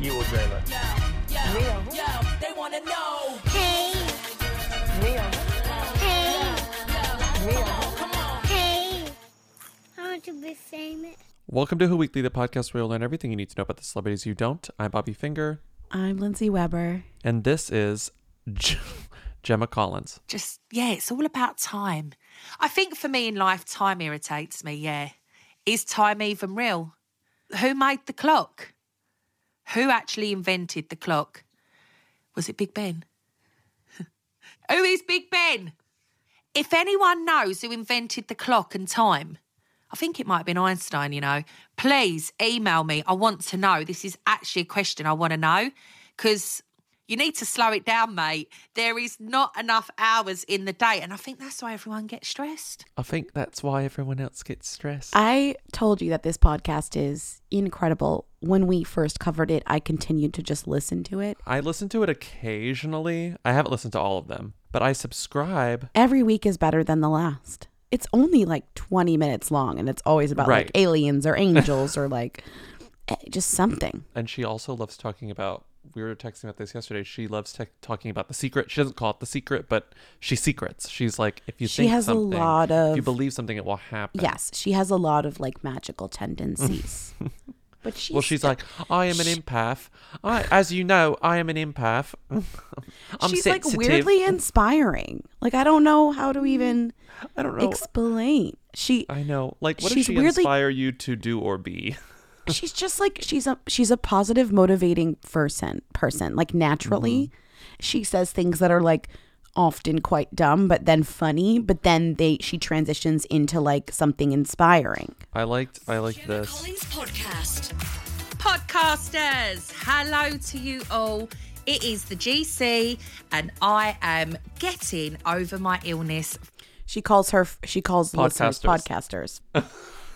You or Jayla? Mia. They wanna know. Hey. Mia. Hey. Mia. Hey, I want to be famous. Welcome to Who Weekly, the podcast where you'll learn everything you need to know about the celebrities you don't. I'm Bobby Finger, I'm Lindsay Weber. and this is G- Gemma Collins. Just, yeah, it's all about time. I think for me in life, time irritates me, yeah. Is time even real? Who made the clock? Who actually invented the clock? Was it Big Ben? who is Big Ben? If anyone knows who invented the clock and time, I think it might have been Einstein, you know. Please email me. I want to know. This is actually a question I want to know because you need to slow it down, mate. There is not enough hours in the day. And I think that's why everyone gets stressed. I think that's why everyone else gets stressed. I told you that this podcast is incredible. When we first covered it, I continued to just listen to it. I listen to it occasionally. I haven't listened to all of them, but I subscribe. Every week is better than the last. It's only like 20 minutes long and it's always about Right. like aliens or angels or like eh, just something. And she also loves talking about. We were texting about this yesterday. She loves te- talking about the secret. She doesn't call it the secret, but she secrets. She's like, if you She think has a something, lot if you believe something, it will happen. Yes, she has a lot of like magical tendencies. but she's Well, she's like, I am an empath. I, as you know, I am an empath. I'm she's sensitive. like weirdly inspiring. Like I don't know how to even I don't know. explain. She I know. Like, what does she weirdly- inspire you to do or be? she's just like she's a she's a positive motivating person person like naturally mm-hmm. she says things that are like often quite dumb but then funny but then they she transitions into like something inspiring I liked. I liked Gemma this. Collins podcast. Podcasters, hello to you all. It is the GC, and I am getting over my illness. she calls her she calls the listeners podcasters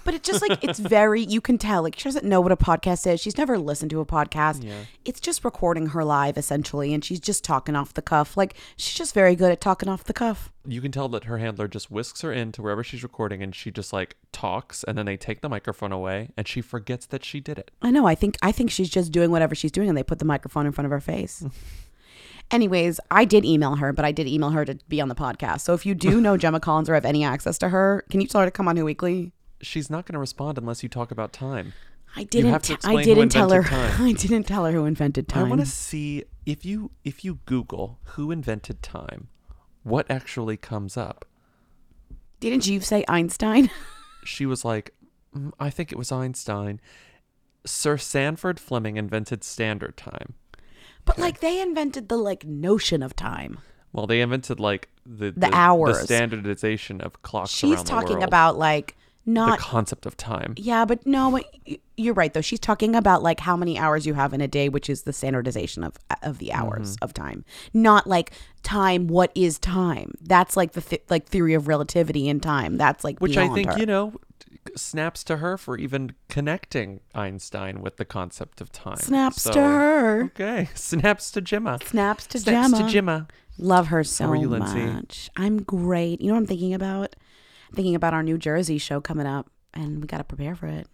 but it's just like it's very you can tell like she doesn't know what a podcast is she's never listened to a podcast Yeah. it's just recording her live essentially and she's just talking off the cuff like she's just very good at talking off the cuff You can tell that her handler just whisks her into wherever she's recording, and she just like talks, and then they take the microphone away, and she forgets that she did it. I know. I think I think she's just doing whatever she's doing, and they put the microphone in front of her face. Anyways, I did email her, but I did email her to be on the podcast. So if you do know Gemma Collins or have any access to her, can you tell her to come on Who Weekly? She's not going to respond unless you talk about time. I didn't. I didn't tell her. time. I didn't tell her who invented time. I want to see if you if you Google who invented time, what actually comes up. Didn't you say Einstein? she was like, "Mm, I think it was Einstein. Sir Sanford Fleming invented standard time. but like they invented the like notion of time. Well, they invented like the The hours. the standardization of clocks She's around the talking world. about like the concept of time. Yeah, but no, but you're right though. She's talking about like how many hours you have in a day, which is the standardization of of the hours Mm-hmm. of time. Not like time. What is time? That's like the th- like theory of relativity in time. That's like Which I think her. you know snaps to her for even connecting Einstein with the concept of time. snaps So- to her. Okay, snaps to Gemma. Snaps to Snaps Gemma. to Gemma. Love her so are you, Lindsay? much. I'm great. You know what I'm thinking about? Thinking about our New Jersey show coming up, and we got to prepare for it.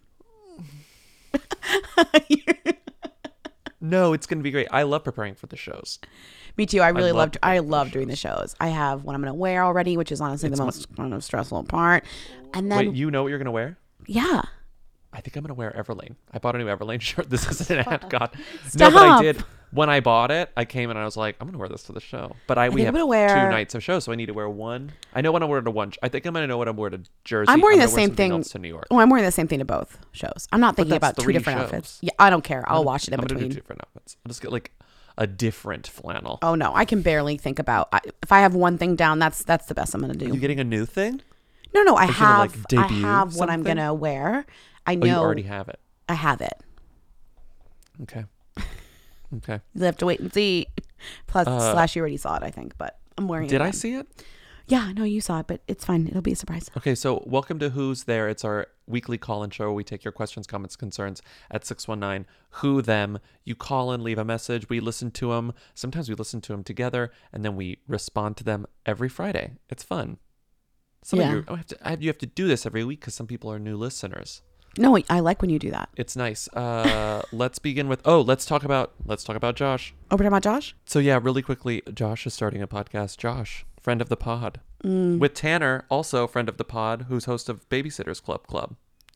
No, it's gonna be great. I love preparing for the shows. Me too. I really love loved. I love doing the shows. I have what I'm going to wear already, which is honestly the most kind of stressful part. And then Wait, you know what you're gonna wear? yeah, I think I'm gonna wear Everlane. I bought a new Everlane shirt. This isn't an ad, God. No, but I did. When I bought it, I came and I was like, I'm gonna wear this to the show. But I we have I'm gonna wear- two nights of shows, so I need to wear one. I know what I'm wearing to one. I think I'm gonna know what I'm wearing to Jersey. I'm wearing gonna the same thing. to New York. Oh, I'm wearing the same thing to both shows. I'm not thinking about two different shows. outfits. Yeah, I don't care. I'll wash it in I'm gonna do between. different outfits. I'll just get like a different flannel. Oh no, I can barely think about. I, if I have one thing down, that's that's the best I'm gonna do. you getting a new thing? no, no, I you gonna, like, have. I have what I'm gonna wear. I Oh, know. you already have it. I have it. Okay. Okay. You have to wait and see. Plus, Uh, slash, you already saw it, I think, but I'm wearing it. Did I see it? Yeah, no, you saw it, but it's fine. It'll be a surprise. Okay, so welcome to Who's There. It's our weekly call in show we take your questions, comments, concerns at 619 Who Them. You call and leave a message. We listen to them. Sometimes we listen to them together and then we respond to them every Friday. It's fun. Some Yeah. of you, oh, have to, I- you have to do this every week because some people are new listeners. No, I like when you do that. It's nice. Uh, let's begin with. Oh, let's talk about. Let's talk about Josh. Over to my Josh. So yeah, really quickly, Josh is starting a podcast. Josh, friend of the pod, Mm. with Tanner, also friend of the pod, who's host of Babysitters Club Club.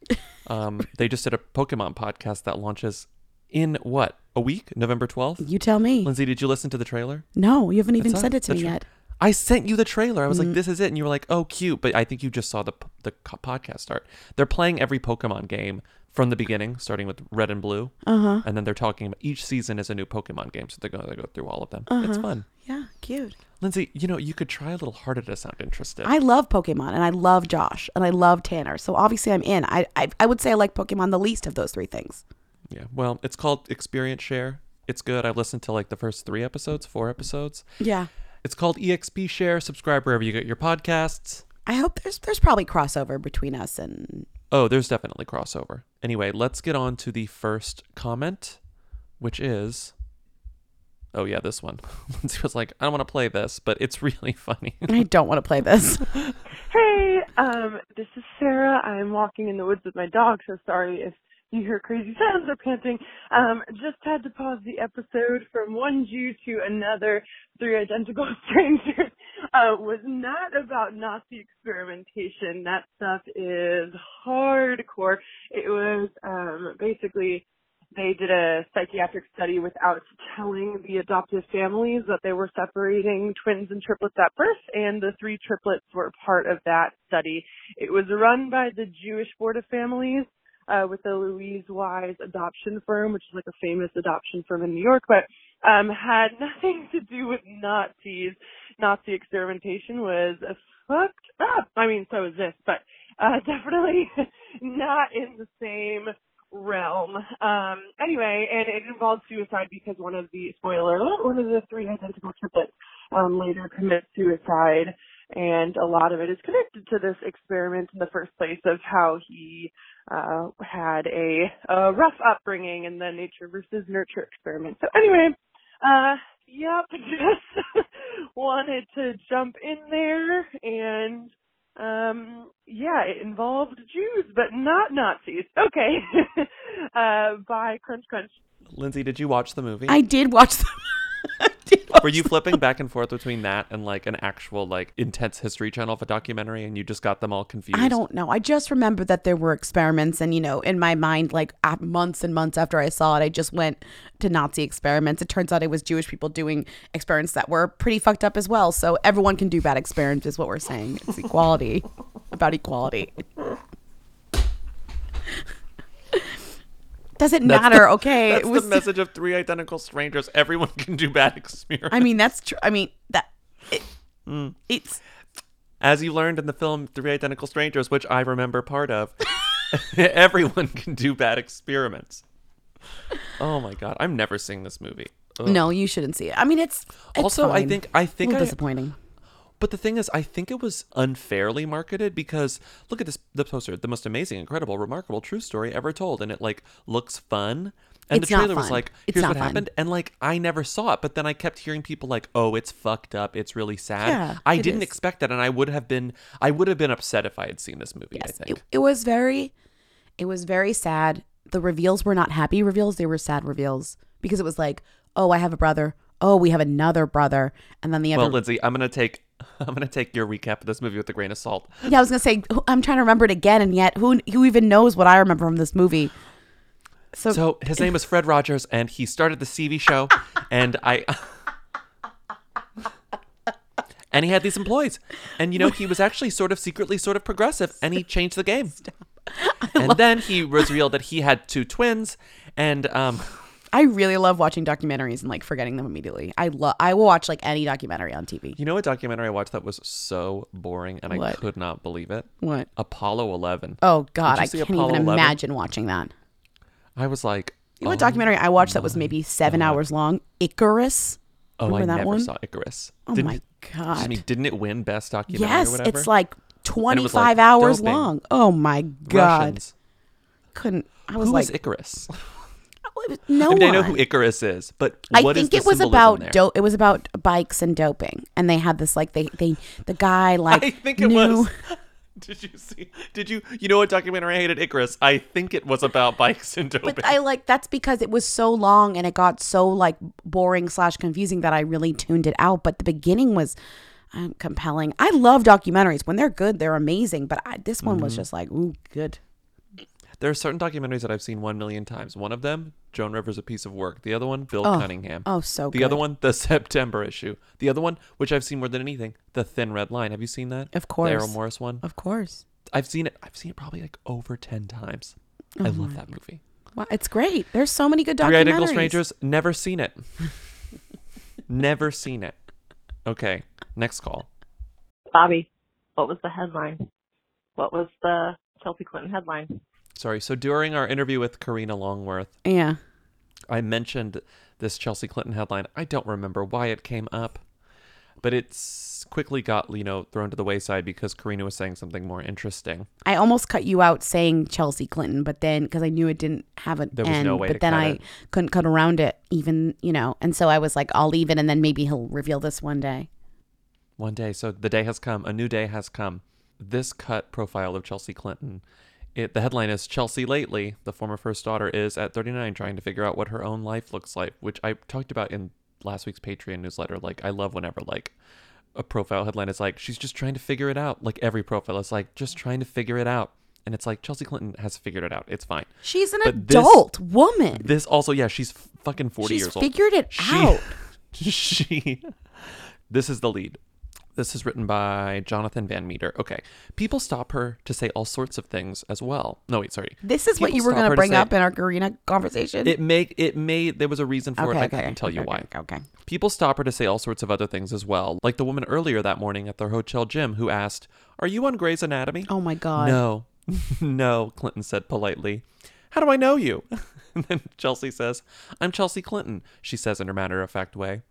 Um, they just did a Pokemon podcast that launches in what a week, November twelfth. You tell me. Lindsay, did you listen to the trailer? No, you haven't even sent it to me tra- yet. I sent you the trailer. I was like, "This is it," and you were like, "Oh, cute." But I think you just saw the the podcast start. They're playing every Pokemon game from the beginning, starting with Red and Blue, Uh-huh. and then they're talking about each season is a new Pokemon game, so they're going to go through all of them. Uh-huh. It's fun. Yeah, cute. Lindsay, you know, you could try a little harder to sound interested. I love Pokemon and I love Josh and I love Tanner. So obviously I'm in. I, I I would say I like Pokemon the least of those three things. yeah. Well, it's called Experience Share. It's good. I've listened to like the first three episodes, four episodes. Yeah. It's called EXP Share. Subscribe wherever you get your podcasts. I hope there's there's probably crossover between us and Oh, there's definitely crossover. Anyway, let's get on to the first comment, which is. Oh, yeah, this one. Lindsay was like, I don't want to play this, but it's really funny. I don't want to play this. Hey, um, this is Sarah. I'm walking in the woods with my dog, so sorry if you hear crazy sounds or panting. Um, just had to pause the episode from one Jew to another, three identical strangers. Uh, was not about Nazi experimentation. That stuff is hardcore. It was, um, basically they did a psychiatric study without telling the adoptive families that they were separating twins and triplets at birth, and the three triplets were part of that study. It was run by the Jewish Board of Families uh, with the Louise Wise adoption firm, which is like a famous adoption firm in New York, but um, had nothing to do with Nazis. Nazi experimentation was fucked up. I mean, so is this, but uh, definitely not in the same realm. Um, anyway, and it involved suicide because one of the spoiler alert, one of the three identical triplets um, later commits suicide, and a lot of it is connected to this experiment in the first place of how he uh, had a, a rough upbringing and the nature versus nurture experiment. So anyway, uh, yep, just wanted to jump in there and um, yeah, it involved Jews, but not Nazis. Okay. uh, bye, crunch, crunch. Lindsay, did you watch the movie? I did watch the I did watch Were you flipping back and forth between that and like an actual like intense history channel of a documentary and you just got them all confused? I don't know. I just remember that there were experiments, and you know, in my mind, like months and months after I saw it, I just went to Nazi experiments. It turns out it was Jewish people doing experiments that were pretty fucked up as well. So everyone can do bad experiments, is what we're saying. It's equality, about equality. Doesn't That's matter, the- okay? That's it was. the message of three identical strangers. Everyone can do bad experiments. I mean, that's true. I mean that. It, Mm. It's As you learned in the film Three Identical Strangers, which I remember part of, everyone can do bad experiments. Oh my god, I'm never seeing this movie. Ugh. no, you shouldn't see it. I mean, it's, it's Also, I think I think I, disappointing. But the thing is, I think it was unfairly marketed because look at this the poster, the most amazing, incredible, remarkable, true story ever told, and it like looks fun. And It's the not trailer was like, It's here's not what fun. happened, and like I never saw it, but then I kept hearing people like, oh, it's fucked up, it's really sad. Yeah, I didn't is. expect that, and I would have been, I would have been upset if I had seen this movie. I Yes, think. it, it was very, it was very sad. The reveals were not happy reveals; they were sad reveals because it was like, oh, I have a brother. Oh, we have another brother, and then the other. well. Lindsay, I'm gonna take, I'm gonna take your recap of this movie with a grain of salt. yeah, I was gonna say I'm trying to remember it again, and yet who who even knows what I remember from this movie? So, So his name is Fred Rogers, and he started the CV show, and I. And he had these employees, and you know he was actually sort of secretly sort of progressive, and he changed the game. And then he was revealed that he had two twins, and um, I really love watching documentaries and like forgetting them immediately. I love. I will watch like any documentary on TV. you know a documentary I watched that was so boring, and I could not believe it. What? Apollo Eleven. Oh God, I can't Apollo even 11? imagine watching that. I was like, You know what oh, documentary I watched that was oh maybe seven hours long? Icarus. Oh, Remember I that never one? saw Icarus. Oh Didn't- my God. me, didn't it win best documentary or Yes, it's like it 25 like, hours doping. long. Oh my God. Russians. Couldn't. I was Who like, is Icarus? no I mean, I know who Icarus is, but I think it was about dope. It was about bikes and doping, and they had this like they they the guy like I think it knew- was Did you see? Did you? You know what documentary I hated? Icarus. I think it was about bikes in doping. But I like that's because it was so long and it got so like boring slash confusing that I really tuned it out. But the beginning was um, compelling. I love documentaries when they're good, they're amazing. But I, this one Mm-hmm. was just like, ooh, good. There are certain documentaries that I've seen one million times. One of them, Joan Rivers, a piece of work. The other one, Bill Oh. Cunningham. Oh, so good. The good. other one, the September issue. The other one, which I've seen more than anything, the Thin Red Line. Have you seen that? Of The course. Errol Morris one. Of course. I've seen it. I've seen it probably like over ten times. Oh I love mm-hmm. that movie. Wow, it's great. There's so many good documentaries. Three documentaries. Identical Strangers. Never seen it. never seen it. Okay, next call. Bobby, what was the headline? What was the Chelsea Clinton headline? Sorry. So during our interview with Karina Longworth, Yeah. I mentioned this Chelsea Clinton headline. I don't remember why it came up, but it's quickly got you know thrown to the wayside because Karina was saying something more interesting. I almost cut you out saying Chelsea Clinton, but then because I knew it didn't have an There was end, no way but to then cut I it. couldn't cut around it, even you know, and so I was like, I'll leave it, and then maybe he'll reveal this one day. One day, so the day has come. A new day has come. This cut profile of Chelsea Clinton. It, the headline is Chelsea lately, the former first daughter, is at 39 trying to figure out what her own life looks like, which I talked about in last week's Patreon newsletter. Like, I love whenever, like, a profile headline is like, she's just trying to figure it out. Like, every profile is like, just trying to figure it out. And it's like, Chelsea Clinton has figured it out. It's fine. She's an But this- adult woman. This also, yeah, she's fucking 40 She's years old. figured it She- out. she this is the lead this is written by jonathan van meter. Okay. People stop her to say all sorts of things as well. No wait sorry. This is what you were going to bring say- up in our Karina conversation. it make it made there was a reason for it i can't tell you okay, why. Okay. okay. people stop her to say all sorts of other things as well. Like the woman earlier that morning at the hotel gym who asked are you on grey's anatomy? Oh my god. no. No clinton said politely. How do i know you? And then chelsea says i'm chelsea clinton she says in her matter-of-fact way.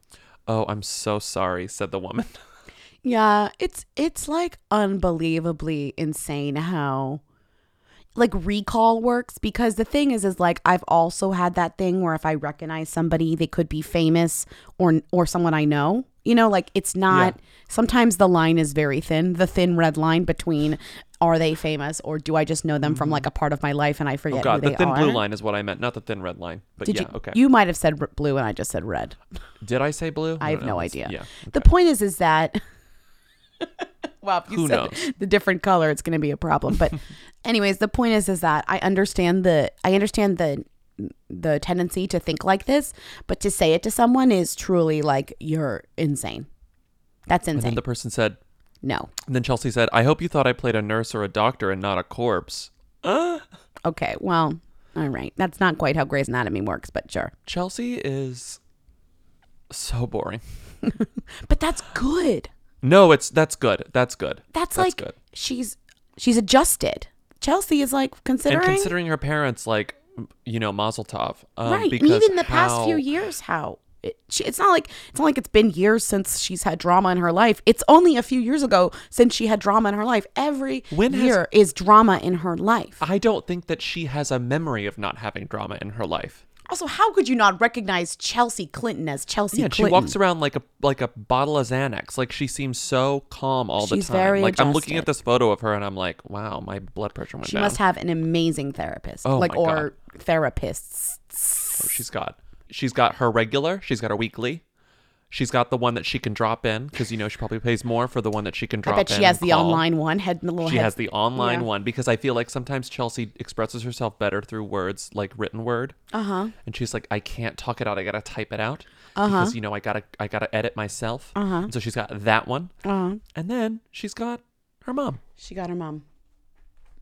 Oh i'm so sorry said the woman Yeah, it's it's like unbelievably insane how like recall works because the thing is is like I've also had that thing where if I recognize somebody they could be famous or or someone I know. You know, like it's not sometimes the line is very thin, the thin red line between are they famous or do I just know them from like mm. a part of my life and I forget Oh God, the thin are? blue line is what I meant, not the thin red line. But Did yeah, you okay. you might have said blue and I just said red. Did I say blue? I have don't no know. Idea. Yeah. The point is, is that well, if you Who said knows? the different color, it's going to be a problem. But, anyways, the point is, is that I understand the I understand the the tendency to think like this, but to say it to someone is truly like you're insane. That's And insane. then the person said, no. and then Chelsea said, I hope you thought I played a nurse or a doctor and not a corpse. Uh, Okay. Well, all right. That's not quite how Grey's Anatomy works, but sure. Chelsea is so boring. But that's good. No, it's that's good. That's good. That's, like good. she's she's adjusted. Chelsea is like considering And considering her parents, like you know, Mazel Tov. Um, right and even the past few years how it, she, it's not like it's not like it's been years since she's had drama in her life it's only a few years ago since she had drama in her life every When has- year is drama in her life I don't think that she has a memory of not having drama in her life. Also how could you not recognize chelsea clinton as chelsea Clinton? Yeah, she walks around like a like a bottle of Xanax. Like she seems so calm all She's the time. very like I'm looking at this photo of her and I'm like, wow, my blood pressure went she down. She must have an amazing therapist Oh like my or therapists Oh, she's got she's got her regular, she's got her weekly. She's got the one that she can drop in because you know she probably pays more for the one that she can drop. i drop bet in. she has the call. online one head the little She head- has the online Yeah. one because I feel like sometimes Chelsea expresses herself better through words like written word. uh-huh And she's like, I can't talk it out. I gotta type it out because you know I gotta I gotta edit myself. Uh-huh. And so she's got that one, uh-huh and then she's got her mom. She got her mom.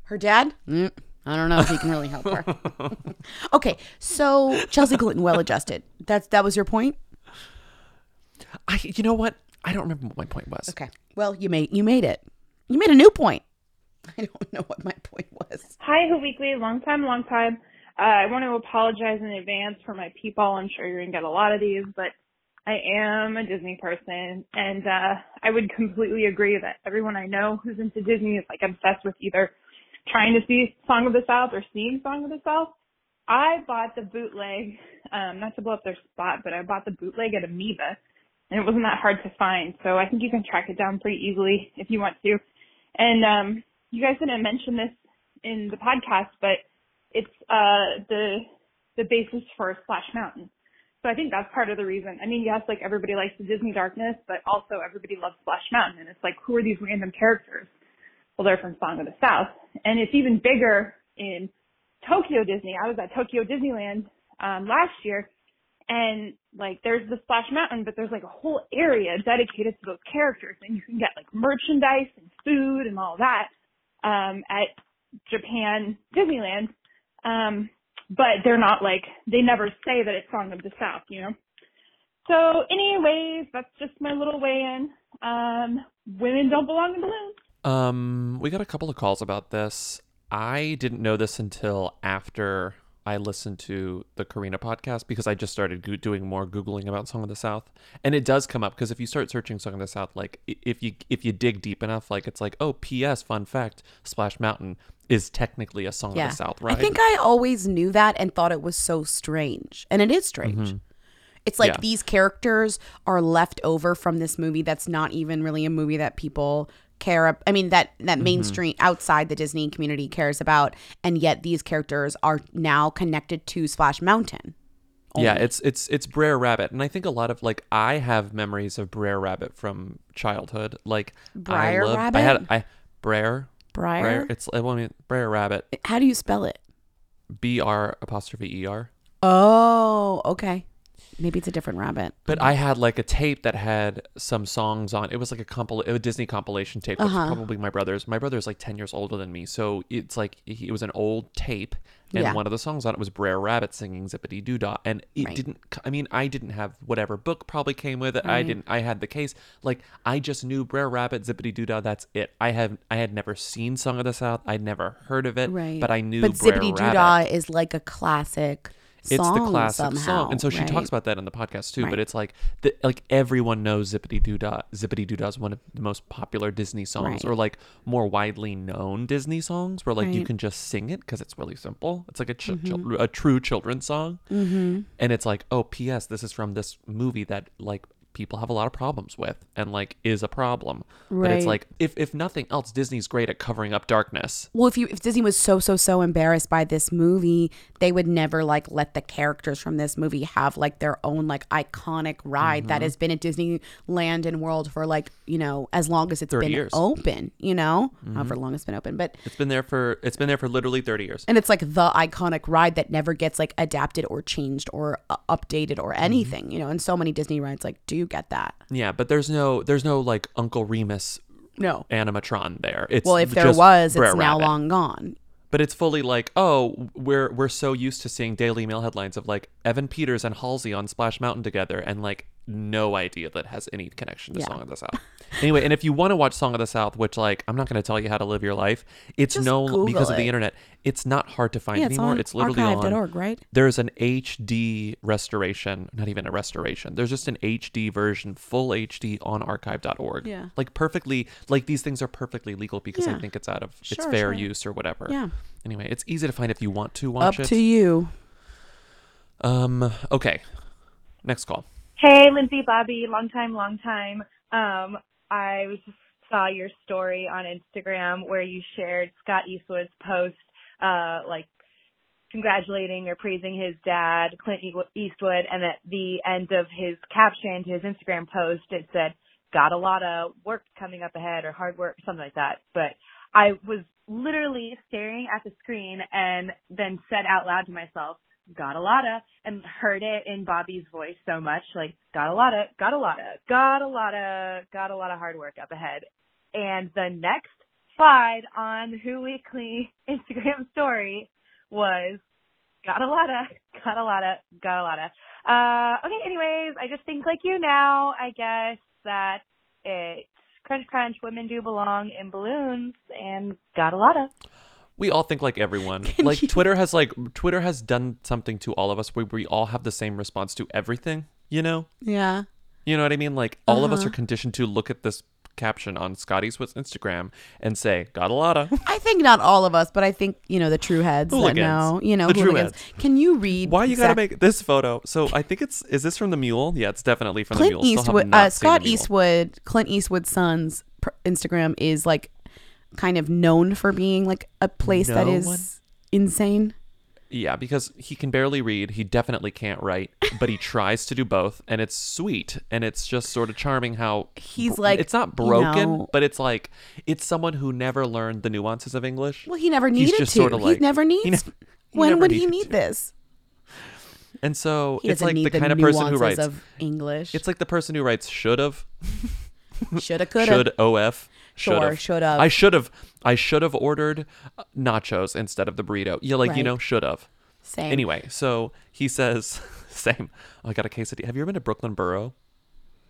Her dad? Mm, I don't know if he can really help her. okay, so Chelsea Clinton, well adjusted. That's that was your point. I you know what? I don't remember what my point was. Okay. Well, you made you made it. You made a new point. I don't know what my point was. Hi, Who Weekly. Long time, long time. Uh, I want to apologize in advance for my people. I'm sure you're going to get a lot of these, but I am a Disney person, and uh, I would completely agree that everyone I know who's into Disney is like obsessed with either trying to see Song of the South or seeing Song of the South. I bought the bootleg, um, not to blow up their spot, but I bought the bootleg at Amoeba, and it wasn't that hard to find. So I think you can track it down pretty easily if you want to. And um, you guys didn't mention this in the podcast, but it's uh the the basis for Splash Mountain. So I think that's part of the reason. I mean, yes, like everybody likes the Disney darkness, but also everybody loves Splash Mountain. And it's like, who are these random characters? Well, they're from Song of the South. And it's even bigger in Tokyo Disney. I was at Tokyo Disneyland um, last year, and like there's the Splash Mountain, but there's like a whole area dedicated to those characters, and you can get like merchandise and food and all that um, at Japan Disneyland. Um, but they're not like they never say that it's Song of the South, you know. So, anyways, that's just my little weigh in. Um, women don't belong in balloons. Um, we got a couple of calls about this. I didn't know this until after I listened to the Karina podcast because I just started go- doing more googling about Song of the South, and it does come up because if you start searching Song of the South, like if you if you dig deep enough, like it's like oh, P.S. Fun fact: Splash Mountain is technically a Song Yeah. of the South, right? I think I always knew that and thought it was so strange. And it is mm-hmm. strange. It's like Mm-hmm. Yeah. these characters are left over from this movie that's not even really a movie that people care I mean that Mm-hmm. that mainstream outside the Disney community cares about and yet these characters are now connected to Splash Mountain. Yeah, it's it's it's Brer Rabbit, and I think a lot of like I have memories of Brer Rabbit from childhood. Like Briar I loved, Rabbit? I had I Brer Briar? It's I mean Brer Rabbit. How do you spell it? B R apostrophe E R. Oh, okay. Maybe it's a different rabbit. But I had like a tape that had some songs on. It was like a compil a Disney compilation tape. Which Uh-huh. probably my brother's. My brother's like ten years older than me, so it's like it was an old tape, and Yeah. one of the songs on it was Brer Rabbit singing "Zippity Doo Dah," and it Right. didn't. I mean, I didn't have whatever book probably came with it. I Right. didn't. I had the case. Like I just knew Brer Rabbit, Zippity Doo Dah. That's it. I have. I had never seen "Song of the South." I'd never heard of it. Right. But I knew. But Brer Zippity Rabbit. Doodah is like a classic It's the classic somehow, song, and so she right? talks about that in the podcast too. Right. But it's like, the, like everyone knows "Zippity Doo Dah." "Zippity Doo Dah" is one of the most popular Disney songs, Right. or like more widely known Disney songs, where like you. Mm-hmm. can just sing it because it's really simple. It's like a ch- chil- a true children's song, mm-hmm. and it's like, oh, P.S. This is from this movie that like people have a lot of problems with, and like is a problem. But it's like, if if nothing else, Disney's great at covering up darkness. Well, if you if Disney was so so so embarrassed by this movie, they would never like let the characters from this movie have like their own like iconic ride Mm-hmm. that has been at Disneyland and World for like you know as long as it's been years. Mm-hmm. open. You know, however long it's been open, but It's been there for it's been there for literally thirty years. and it's like the iconic ride that never gets like adapted or changed or uh, updated or Mm-hmm. anything. You know, and so many Disney rides like, do you get that? Yeah, but there's no there's no like Uncle Remus No. animatron there. It's Well, if there was, Brer it's now long gone. But it's fully like, oh, we're we're so used to seeing Daily Mail headlines of like Evan Peters and Halsey on Splash Mountain together, and like no idea that has any connection to Yeah. Song of the South. anyway, and if you want to watch Song of the South, which like I'm not going to tell you how to live your life, it's Just no Google because of the internet. It's not hard to find Yeah, it's anymore. on it's literally on archive.org, right? There's an HD restoration, not even a restoration. There's just an HD version, full HD on archive.org. Yeah. Like perfectly, like these things are perfectly legal because I think it's out of it's fair sure. use or whatever. Yeah. Anyway, it's easy to find if you want to Up watch it. Up to you. Um. Okay. Next call. Hey, Lindsay, Bobby, long time, long time. Um, I just saw your story on Instagram where you shared Scott Eastwood's post, uh, like congratulating or praising his dad, Clint Eastwood, and at the end of his caption to his Instagram post, it said, "Got a lot of work coming up ahead," or "hard work," something like that. But I was literally staring at the screen and then said out loud to myself, got a lotta and heard it in Bobby's voice so much, like got a lotta, got a lotta, got a lotta, got a lot of hard work up ahead. And the next slide on Who Weekly Instagram story was got a lotta, got a lotta, got a lotta. Uh, okay, anyways, I just think like you now, I guess that it crunch crunch, women do belong in balloons and got a lotta. We all think like everyone. like Twitter has like Twitter has done something to all of us where we all have the same response to everything. You know. Yeah. You know what I mean? Like all of us Uh-huh. are conditioned to look at this caption on Scotty's Instagram and say, "Got a lotta." I think not all of us, but I think you know the true heads that Hooligans. know. You know, The true heads. Can you read? Why you gotta make this photo? So I think it's is this from the Mule? Yeah, it's definitely from Clint the Mule. Eastwood? Uh, Scott. Eastwood, Clint Eastwood's son's Instagram is like kind of known for being like a place that No is one- insane. Yeah, because he can barely read. He definitely can't write, but he tries to do both, and it's sweet and it's just sort of charming how He's like, it's not you broken, know- but it's like it's someone who never learned the nuances of English. Well, he never He's needed just to. sorta like- he never needs. he never- he when never would he need to. this? And so it's like the the kind of person who writes of English. It's like the person who writes should have, shoulda, coulda. should of, Sure, should've. should've. I should have, I should have ordered uh, nachos instead of the burrito. Yeah, like you know, should have. Same. Anyway, so he says, same. Oh, I got a quesadilla. Have you ever been to Brooklyn Borough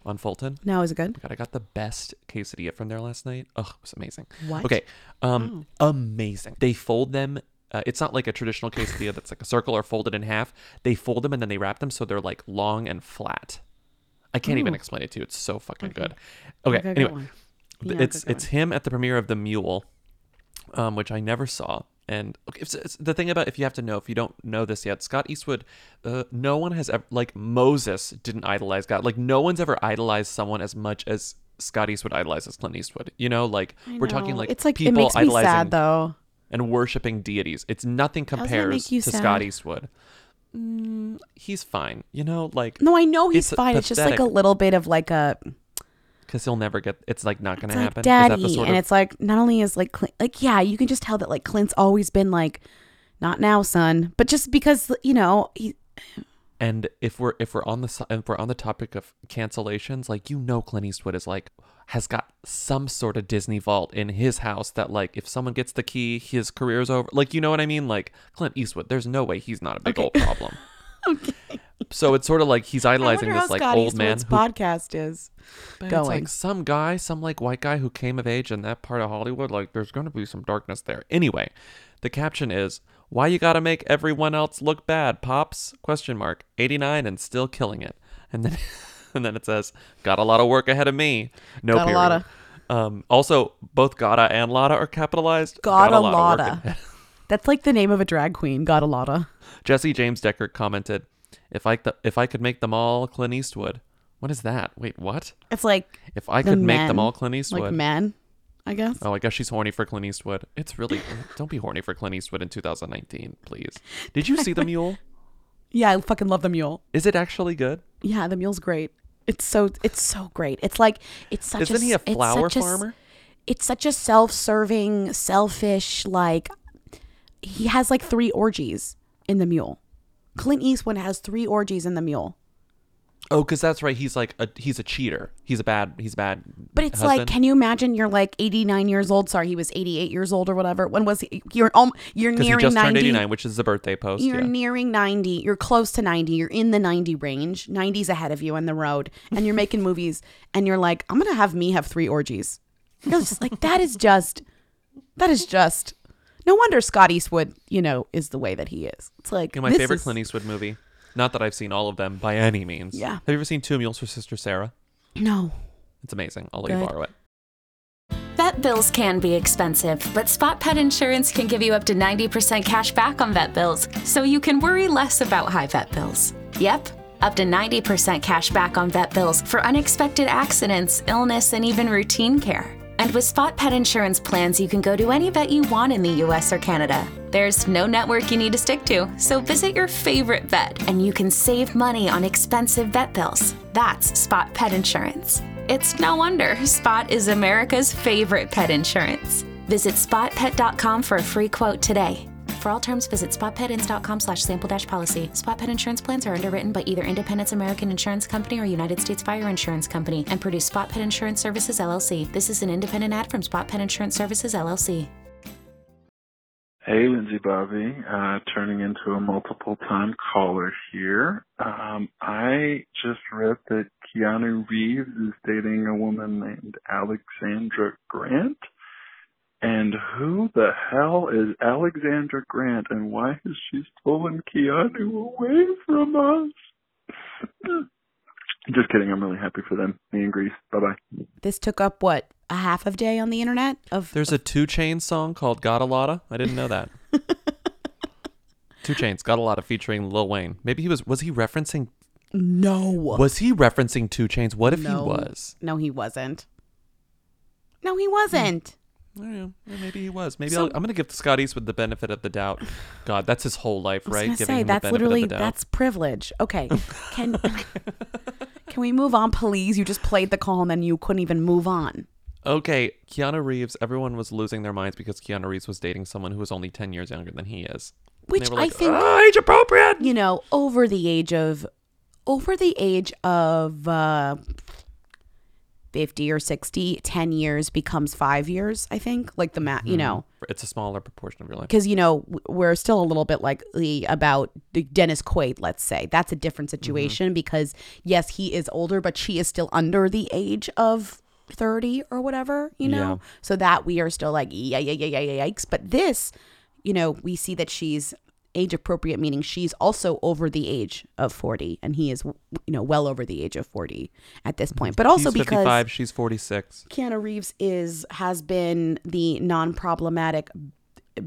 on Fulton? No, is it good? God, I got the best quesadilla from there last night. Oh, it was amazing. What? Okay, um, amazing. They fold them. Uh, it's not like a traditional quesadilla that's like a circle or folded in half. They fold them and then they wrap them so they're like long and flat. I can't even explain it to you. It's so fucking good. Okay, Okay, anyway, Yeah, it's it's him at the premiere of The Mule, um, which I never saw. And okay, it's, it's the thing about if you have to know if you don't know this yet, Scott Eastwood, uh, no one has ever like Moses didn't idolize God. Like no one's ever idolized someone as much as Scott Eastwood idolizes Clint Eastwood. You know, like I we're talking like it's like people it makes me idolizing sad though. and worshiping deities. It's nothing compares to sad? Scott Eastwood. Mm, he's fine. You know, like No, I know he's It's fine. It's just like a little bit of like a because he'll never get. It's like not going to like happen. The daddy, and of- it's like not only is like Clint, like yeah, you can just tell that like Clint's always been like, not now, son, but just because you know he. And if we're if we're on the if we're on the topic of cancellations, like you know, Clint Eastwood is like has got some sort of Disney vault in his house that like if someone gets the key, his career's over. Like you know what I mean? Like Clint Eastwood, there's no way he's not a big old problem. Okay. So it's sort of like he's idolizing this like Scott old man Eastwood's who podcast is But It's going. like some guy, some like white guy who came of age in that part of Hollywood. Like, there's going to be some darkness there. Anyway, the caption is, "Why you gotta make everyone else look bad, pops?" Question mark. 89 and still killing it. And then, and then it says, "Got a lot of work ahead of me." No Got a period. lotta. Um, also, both Gotta and Lotta are capitalized. Got a lot lotta. That's like the name of a drag queen. Got a lotta. Jesse James Decker commented, "If I th- if I could make them all Clint Eastwood." What is that? Wait, what? It's like If I could make them all Clint Eastwood. like men, I guess. Oh, I guess she's horny for Clint Eastwood. It's really don't be horny for Clint Eastwood in 2019, please. Did you see the mule? Yeah, I fucking love the mule. Is it actually good? Yeah, the mule's great. It's so it's so great. It's like it's such. Isn't a, he a flower such a farmer? it's such a self-serving, selfish. Like he has like three orgies in the mule. Clint Eastwood has three orgies in the mule. Oh, because that's right. He's like a he's a cheater. He's a bad he's a bad. But it's like, can you imagine? You're like 89 years old. Sorry, he was 88 years old or whatever. When was he? You're um, you're 'Cause he nearing just 90. turned 89, which is the birthday post. You're yeah. nearing 90. You're close to 90. You're in the 90 range. 90's ahead of you on the road. And you're making movies. And you're like, I'm going to have me have three orgies. You're just like, that is just, that is just, no wonder Scott Eastwood, you know, is the way that he is. It's like, my this favorite is- Clint Eastwood movie. Not that I've seen all of them by any means. Yeah. Have you ever seen Two Mules for Sister Sara? No. It's amazing. I'll let you borrow it. Vet bills can be expensive, but Spot Pet Insurance can give you up to 90% cash back on vet bills, so you can worry less about high vet bills. Yep, up to 90% cash back on vet bills for unexpected accidents, illness, and even routine care. And with Spot Pet Insurance plans, you can go to any vet you want in the US or Canada. There's no network you need to stick to, so visit your favorite vet and you can save money on expensive vet bills. That's Spot Pet Insurance. It's no wonder Spot is America's favorite pet insurance. Visit spotpet.com for a free quote today. For all terms, visit spotpetins.com slash sample dash policy. Spot Pet Insurance plans are underwritten by either Independence American Insurance Company or United States Fire Insurance Company and produce Spot Pet Insurance Services LLC. This is an independent ad from Spot Pet Insurance Services LLC. Hey, Lindsay Bobby, uh, turning into a multiple time caller here. Um, I just read that Keanu Reeves is dating a woman named Alexandra Grant. And who the hell is Alexandra Grant and why has she stolen Keanu away from us? just kidding. I'm really happy for them. Me and Greece. Bye bye. This took up what? A half of day on the internet? Of There's a 2 Chainz song called "Got a Lotta." I didn't know that. 2 Chainz, "Got a Lotta" featuring Lil Wayne. Maybe he was was he referencing? No. Was he referencing 2 Chainz? What if no. he was? No, he wasn't. No, he wasn't. Yeah, yeah, maybe he was. Maybe So- I'll, I'm going to give Scott Eastwood the benefit of the doubt. God, that's his whole life, I right? Giving say him the that's of literally the doubt. that's privilege. Okay, can can we move on, please? You just played the call and then you couldn't even move on. Okay, Keanu Reeves. Everyone was losing their minds because Keanu Reeves was dating someone who was only ten years younger than he is. Which were I think "Ah, age appropriate. You know, over the age of over the age of uh 50 or 60, 10 years becomes 5 years, I think. Like the math, you know. it's a smaller proportion of your life. because you know we're still a little bit like about Dennis Quaid. Let's say that's a different Mm-hmm. situation because yes, he is older, but she is still under the age of thirty or whatever. You know, Yeah. so that we are still like yeah yeah yeah yeah yeah yikes. But this, you know, we see that she's age appropriate, meaning she's also over the age of forty, and he is you know well over the age of forty at this point. But also He's because 55, she's 46. Keanu Reeves is has been the non-problematic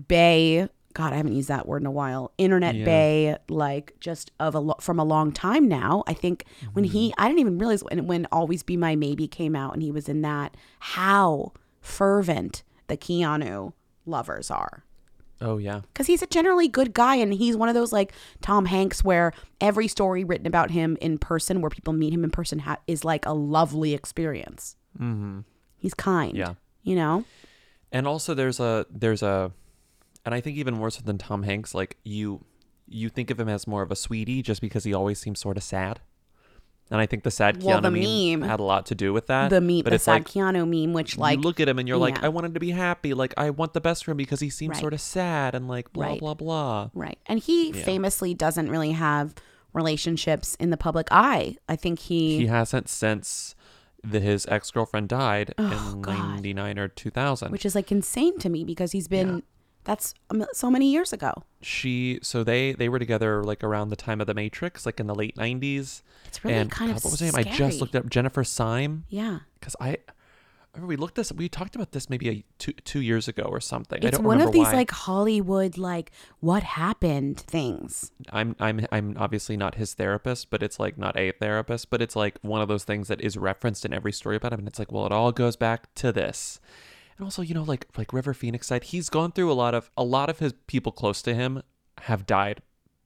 bay. God, I haven't used that word in a while. Internet Yeah. bay, like just of a lo- from a long time now. I think when Mm-hmm. he, I didn't even realize when when Always Be My Maybe came out and he was in that, how fervent the Keanu lovers are Oh yeah. because he's a generally good guy and he's one of those like Tom Hanks where every story written about him in person where people meet him in person ha- is like a lovely experience. Mm-hmm. He's kind. Yeah. You know? And also there's a there's a and I think even more so than Tom Hanks, like you you think of him as more of a sweetie just because he always seems sort of sad. And I think the sad Well, Keanu the meme, meme- had a lot to do with that. the meme, but the it's sad like Keanu meme, which like you look at him and you're like. I want him to be happy. Like I want the best for him because he seems Right. sort of sad and like blah Right. blah blah. right, and he Yeah. famously doesn't really have relationships in the public eye. I think he, He hasn't since the, his ex girlfriend died Oh, in God. ninety nine or two thousand. which is like insane to me because he's been that's so many years ago. she so they they were together like around the time of the Matrix, like in the late nineties. It's really and kind of what was her name? I just looked up Jennifer Syme Yeah, because I remember we looked this. We talked about this maybe a, two two years ago or something. I it's one of these why. like Hollywood like what happened things. I'm I'm I'm obviously not his therapist, but it's like not a therapist, but it's like one of those things that is referenced in every story about him, and it's like, well, it all goes back to this. And also, you know, like like River Phoenix side, he's gone through a lot of a lot of his people close to him have died,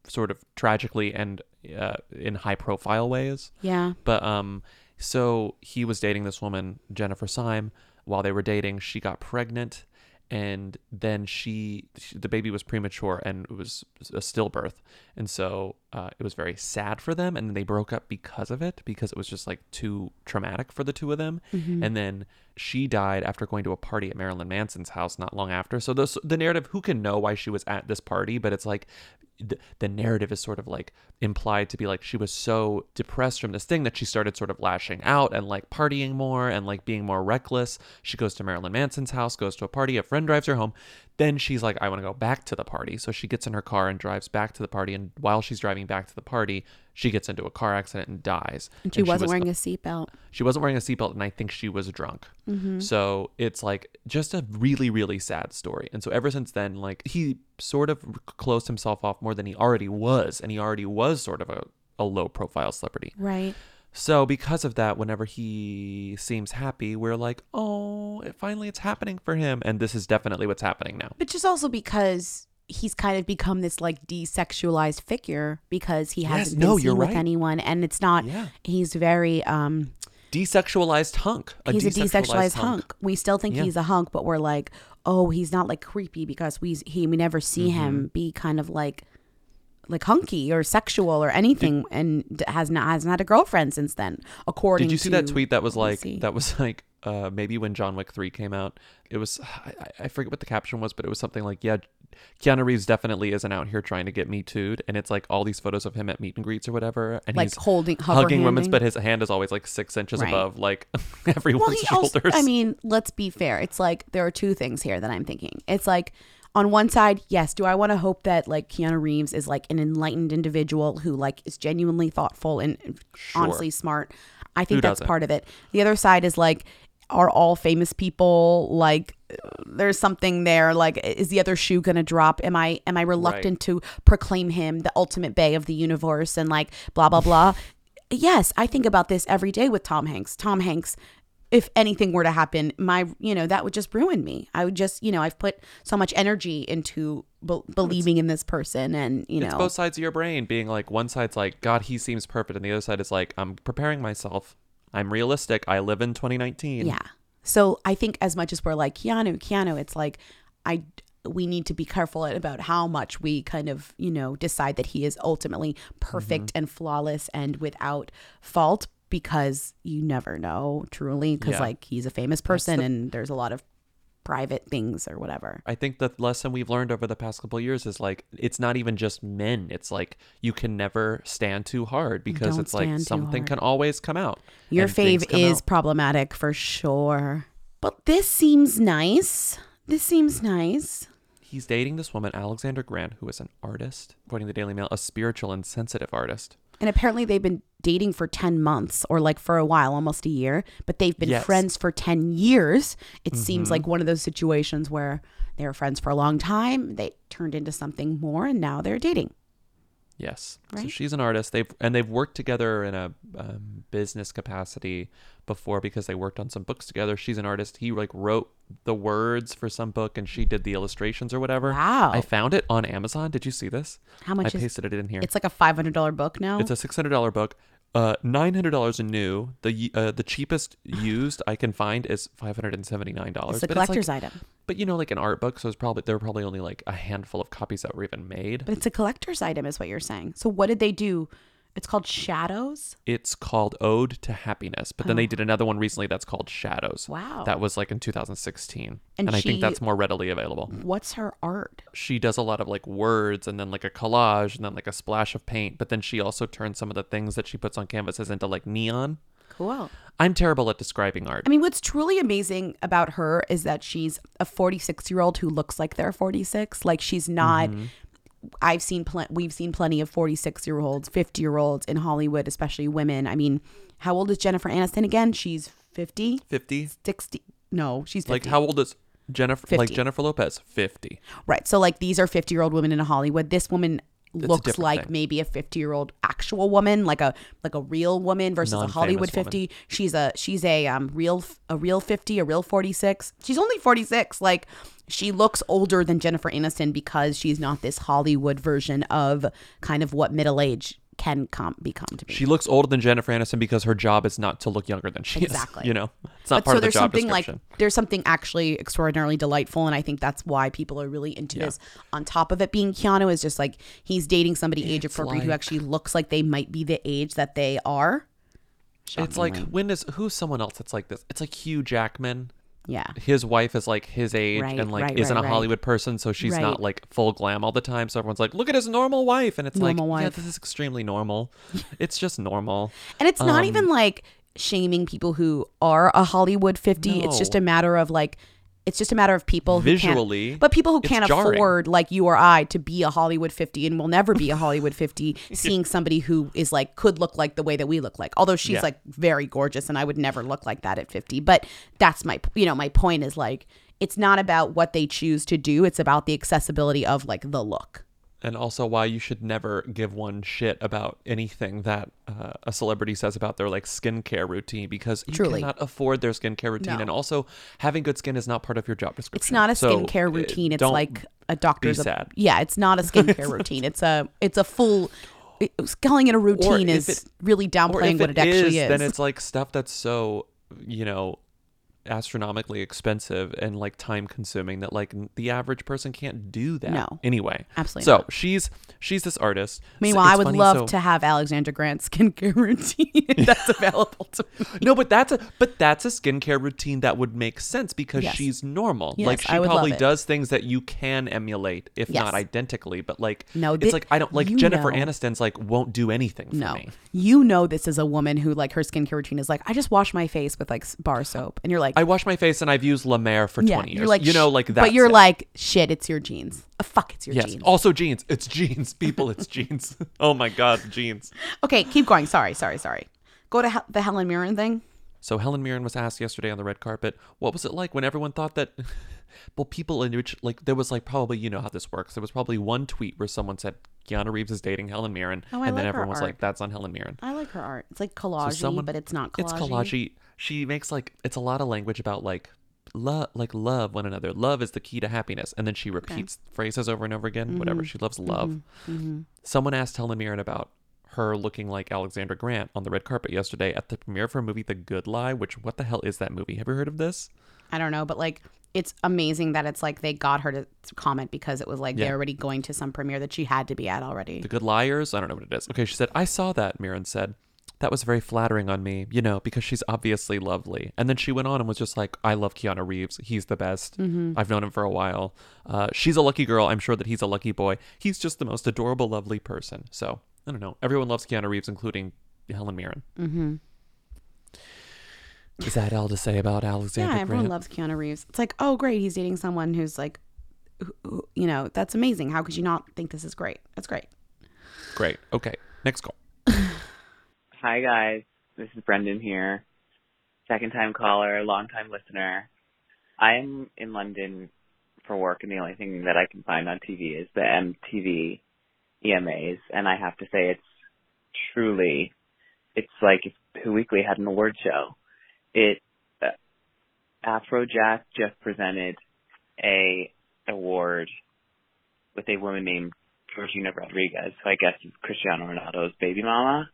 sort of tragically and uh, in high profile ways. Yeah. But um, so he was dating this woman, Jennifer Syme. While they were dating, she got pregnant, and then she, she the baby was premature and it was a stillbirth, and so uh, it was very sad for them. And then they broke up because of it, because it was just like too traumatic for the two of them. Mhm. And then she died after going to a party at Marilyn Manson's house not long after. So the the narrative, who can know why she was at this party? But it's like the, the narrative is sort of like implied to be like she was so depressed from this thing that she started sort of lashing out and like partying more and like being more reckless. She goes to Marilyn Manson's house, goes to a party, a friend drives her home. Then she's like, I want to go back to the party. So she gets in her car and drives back to the party. And while she's driving back to the party, she gets into a car accident and dies. And she wasn't was- wearing a seatbelt. she wasn't wearing a seatbelt, and I think she was drunk. Mhm. So it's like just a really, really sad story. And so ever since then, like he sort of closed himself off more than he already was, and he already was sort of a, a low profile celebrity. Right. So because of that, whenever he seems happy, we're like, oh, it, finally it's happening for him. And this is definitely what's happening now. But just also because he's kind of become this like desexualized figure because he hasn't no, been you're seen with right. anyone and it's not Yeah. he's very um Desexualized hunk. he's a desexualized hunk. We still think Yeah. he's a hunk, but we're like, oh, he's not like creepy because we he we never see Mm-hmm. him be kind of like like hunky or sexual or anything, and has not has not had a girlfriend since then. According Did you see to that tweet that was like that was like uh maybe when John Wick 3 came out it was I, I- forget what the caption was but it was something like yeah Keanu Reeves definitely isn't out here trying to get me too'd and it's like all these photos of him at meet and greets or whatever and Like he's holding- hugging women's but his hand is always like six inches Right. above like well, everyone's he shoulders also, I mean, let's be fair. It's like there are two things here that I'm thinking. It's like on one side, yes, do I want to hope that like Keanu Reeves is like an enlightened individual who like is genuinely thoughtful and Sure. honestly smart? I think Who that's doesn't? part of it. The other side is like are all famous people like there's something there like is the other shoe going to drop am i am i reluctant to proclaim him the ultimate bay of the universe and like blah blah blah yes i think about this every day with tom hanks tom hanks if anything were to happen, my, you know, that would just ruin me. I would just, you know, I've put so much energy into be- believing in this person and, you know. it's both sides of your brain being like one side's like god he seems perfect and the other side is like i'm preparing myself i'm realistic i live in 2019 Yeah. So I think as much as we're like Keanu, Keanu, it's like I we need to be careful about how much we kind of, you know, decide that he is ultimately perfect Mm-hmm. and flawless and without fault because you never know truly because Yeah. like he's a famous person the- and there's a lot of private things or whatever. I think the lesson we've learned over the past couple of years is like it's not even just men. It's like you can never stand too hard because Don't it's like something hard. can always come out. Your fave is out. problematic for sure. But this seems nice. This seems nice. He's dating this woman, Alexandra Grant, who is an artist, according to the Daily Mail, a spiritual and sensitive artist. And apparently they've been dating for 10 months or like for a while, almost a year, but they've been Yes. friends for 10 years. It seems Mhm. like one of those situations where they were friends for a long time, they turned into something more, and now they're dating. Yes. So she's an artist. They've and they've worked together in a um, business capacity before because they worked on some books together. She's an artist. He like wrote the words for some book and she did the illustrations or whatever. Wow. I found it on Amazon. Did you see this? How much I is pasted it in here. It's like a $500 book now. It's a six hundred dollar book. Uh, nine hundred dollars new. The uh, the cheapest used I can find is five hundred and seventy nine dollars. It's a collector's item. But you know, like an art book, so it's probably there were probably only like a handful of copies that were even made. but it's a collector's item, is what you're saying. So what did they do? It's called Shadows. It's called Ode to Happiness, but then Oh. they did another one recently that's called Shadows. Wow. That was like in 2016. And And, I think that's more readily available. What's her art? She does a lot of like words and then like a collage and then like a splash of paint, but then she also turns some of the things that she puts on canvases into like neon. Cool. I'm terrible at describing art. I mean, what's truly amazing about her is that she's a 46 year old who looks like they're 46. Like she's not. Mm-hmm. I've seen pl- we've seen plenty of 46 year olds, 50 year olds in Hollywood, especially women. I mean, how old is Jennifer Aniston again? She's 50, 50? 60. No, she's 50. Like how old is Jennifer 50. like Jennifer Lopez? 50. Right. So like these are 50 year old women in Hollywood. This woman A looks like thing. maybe a 50 year old actual woman, like a like a real woman versus a Hollywood woman. 50. She's a she's a um real a real 50, a real 46. She's only 46. Like she looks older than Jennifer Aniston because she's not this Hollywood version of kind of what middle age can come become to be. She looks older than Jennifer Aniston because her job is not to look younger than she Exactly. is. You know, it's not but part so of the there's job something description. like there's something actually extraordinarily delightful, and I think that's why people are really into Yeah. this. On top of it being Keanu, is just like he's dating somebody age appropriate who actually looks like they might be the age that they are. It's like when is who's someone else that's like this? It's like Hugh Jackman. Yeah, His wife is like his age Right, and like right, isn't right, a. Hollywood person, so she's not like full glam all the time. So everyone's like, look at his normal wife, and it's Normal like, yeah, this is extremely normal. it's just normal. and it's not Um, even like shaming people who are a Hollywood fifty. It's just a matter of like. It's just a matter of people who Visually, can't, but people who can't jarring. afford, like you or I, to be a Hollywood 50 and will never be a Hollywood 50, seeing somebody who is like, could look like the way that we look like. Although she's Yeah. like very gorgeous and I would never look like that at 50. But that's my, you know, my point is like, it's not about what they choose to do, it's about the accessibility of like the look. And also why you should never give one shit about anything that uh, a celebrity says about their like skincare routine because you Truly. cannot afford their skincare routine, No. and also having good skin is not part of your job description. It's not a So, skincare uh, routine. It's like a doctor's. be sad. yeah, it's not a skincare routine. It's a it's a full. It, calling it a routine is it- really downplaying what it, actually is. then it's like stuff that's so you know astronomically expensive and like time consuming that like n- the average person can't do that No. anyway Absolutely so not. she's she's this artist So Meanwhile, I would funny, love so- to have Alexandra Grant's skincare routine that's available to me. no but that's a but that's a skincare routine that would make sense because Yes. she's normal Yes, like she probably does things that you can emulate if Yes. not identically but like No, it's thi- like i don't like jennifer know. aniston's like won't do anything for No, me you know this is a woman who like her skincare routine is like I just wash my face with like bar soap, and you're like, i wash my face and i've used la mer for yeah, 20 years you're like, you know like that but you're like, shit, it's your jeans. Uh, fuck, it's your yes jeans. also jeans it's jeans people it's jeans oh my god jeans Okay, keep going. Sorry, sorry, sorry. Go to Hel- the Helen Mirren thing. So Helen Mirren was asked yesterday on the red carpet, what was it like when everyone thought that well people in which like there was like probably you know how this works. There was probably one tweet where someone said Keanu Reeves is dating Helen Mirren Oh, I and then like her everyone was art. like that's on Helen Mirren. I like her art. It's like collage, someone- but it's not collage. It's collage. She makes like it's a lot of language about like love like love one another. Love is the key to happiness. And then she repeats phrases over and over again. Whatever. Mhm. She loves love. hmm Someone asked Helen Mirren about her looking like Alexandra Grant on the red carpet yesterday at the premiere for a movie The Good Lie, which what the hell is that movie? Have you heard of this? I don't know, but like it's amazing that it's like they got her to comment because it was like Yeah. they're already going to some premiere that she had to be at already. The Good Liars? I don't know what it is. Okay, she said, I saw that, Mirren said. That was very flattering on me, you know, because she's obviously lovely. And then she went on and was just like, I love Keanu Reeves. He's the best. Mhm. I've known him for a while. Uh, she's a lucky girl. I'm sure that he's a lucky boy. He's just the most adorable, lovely person. So, I don't know. Everyone loves Keanu Reeves, including Helen Mirren. Mm-hmm. Is that all to say about Alexandra Yeah, everyone Grant? loves Keanu Reeves. It's like, oh, great, he's dating someone who's like, you know, that's amazing. How could you not think this is great? That's great. Great. Okay, next call. Hi guys, this is Brendan here. Second time caller, long time listener. I am in London for work and the only thing that I can find on TV is the MTV EMAs and I have to say it's truly, it's like if Who Weekly had an award show. It, uh, Afrojack just presented a award with a woman named Georgina Rodriguez, who I guess is Cristiano Ronaldo's baby mama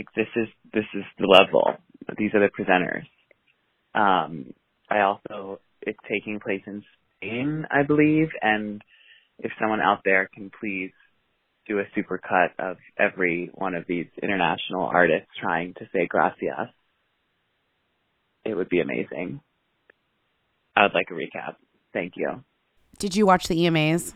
like this is this is the level. These are the presenters. Um, I also it's taking place in Spain, I believe, and if someone out there can please do a super cut of every one of these international artists trying to say gracias, it would be amazing. I would like a recap. Thank you. Did you watch the EMAs?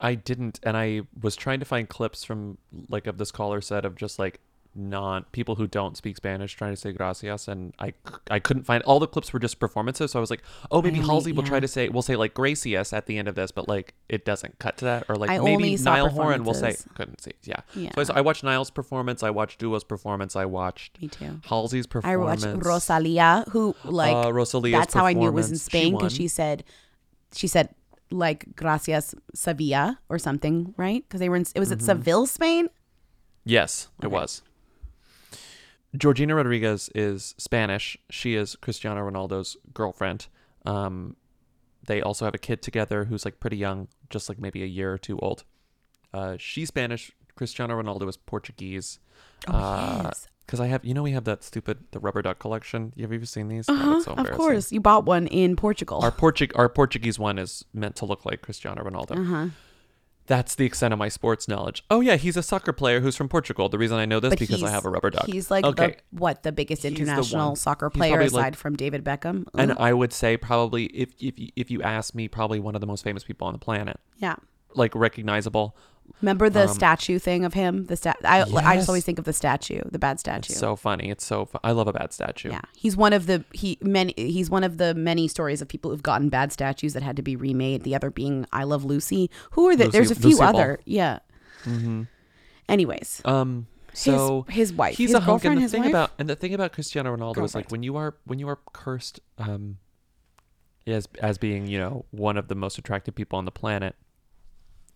I didn't, and I was trying to find clips from like of this caller said of just like non people who don't speak Spanish trying to say gracias, and I I couldn't find all the clips were just performances. So I was like, oh, maybe only- Halsey will try to say we'll say like gracias at the end of this, but like it doesn't cut to that, or like I maybe only saw Niall Horan will say performances. couldn't see, yeah. Yeah. So I, saw- I watched Niall's performance, I watched Dua's performance, I watched Me too. Halsey's performance. I performance. watched Rosalia, who like Uh, Rosalia's that's how I knew it was in performance. She Spain because she said, she said like gracias Sevilla or something, right? Because they were in it was it Mhm. Seville, Spain. Yes, it was. Georgina Rodriguez is Spanish. She is Cristiano Ronaldo's girlfriend. Um, they also have a kid together who's like pretty young, just like maybe a year or two old. Uh, she's Spanish. Cristiano Ronaldo is Portuguese. Oh, uh, yes. Because I have, you know, we have that stupid the rubber duck collection. Have you ever seen these? Uh-huh, so of course, you bought one in Portugal. Our Portug our Portuguese one is meant to look like Cristiano Ronaldo. Uh-huh. That's the extent of my sports knowledge. Oh yeah, he's a soccer player who's from Portugal. The reason I know this But because I have a rubber duck. He's like okay. the what the biggest He's the international one. soccer player aside like- from David Beckham. and I would say probably if if if you ask me, probably one of the most famous people on the planet. yeah. Like recognizable. Remember the Um, statue thing of him? The stat. I I just always think of the statue, the bad statue. It's so funny. It's so. Fu- I love a bad statue. Yeah, he's one of the he many he's one of the many stories of people who've gotten bad statues that had to be remade. The other being I Love Lucy. Who are the, Lucy- There's a few Lucy Ball. other. Yeah. Mm-hmm. Anyways, Um. So his wife, he's his a hunk, and the thing wife? about and the thing about Cristiano Ronaldo is like when you are when you are cursed, um, as as being you know one of the most attractive people on the planet,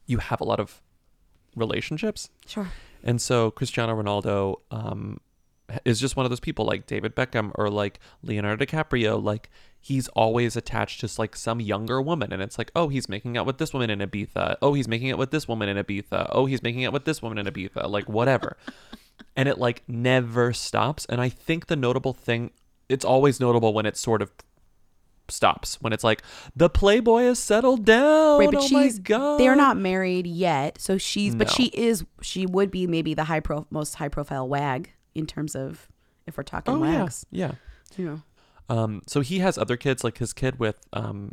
you have a lot of relationships. Sure. And so Cristiano Ronaldo um, is just one of those people like David Beckham or like Leonardo DiCaprio. Like he's always attached to like some younger woman, and it's like, oh, he's making out with this woman in Ibiza. Oh, he's making out with this woman in Ibiza. Oh, he's making out with this woman in Ibiza. Like whatever. and it like never stops. And I think the notable thing, it's always notable when it's sort of stops when it's like the playboy has settled down Right, but oh my she's they're not married yet, so she's but she is she would be maybe the high pro most high profile wag in terms of if we're talking oh yeah wags. yeah Yeah. Um, so he has other kids, like his kid with um,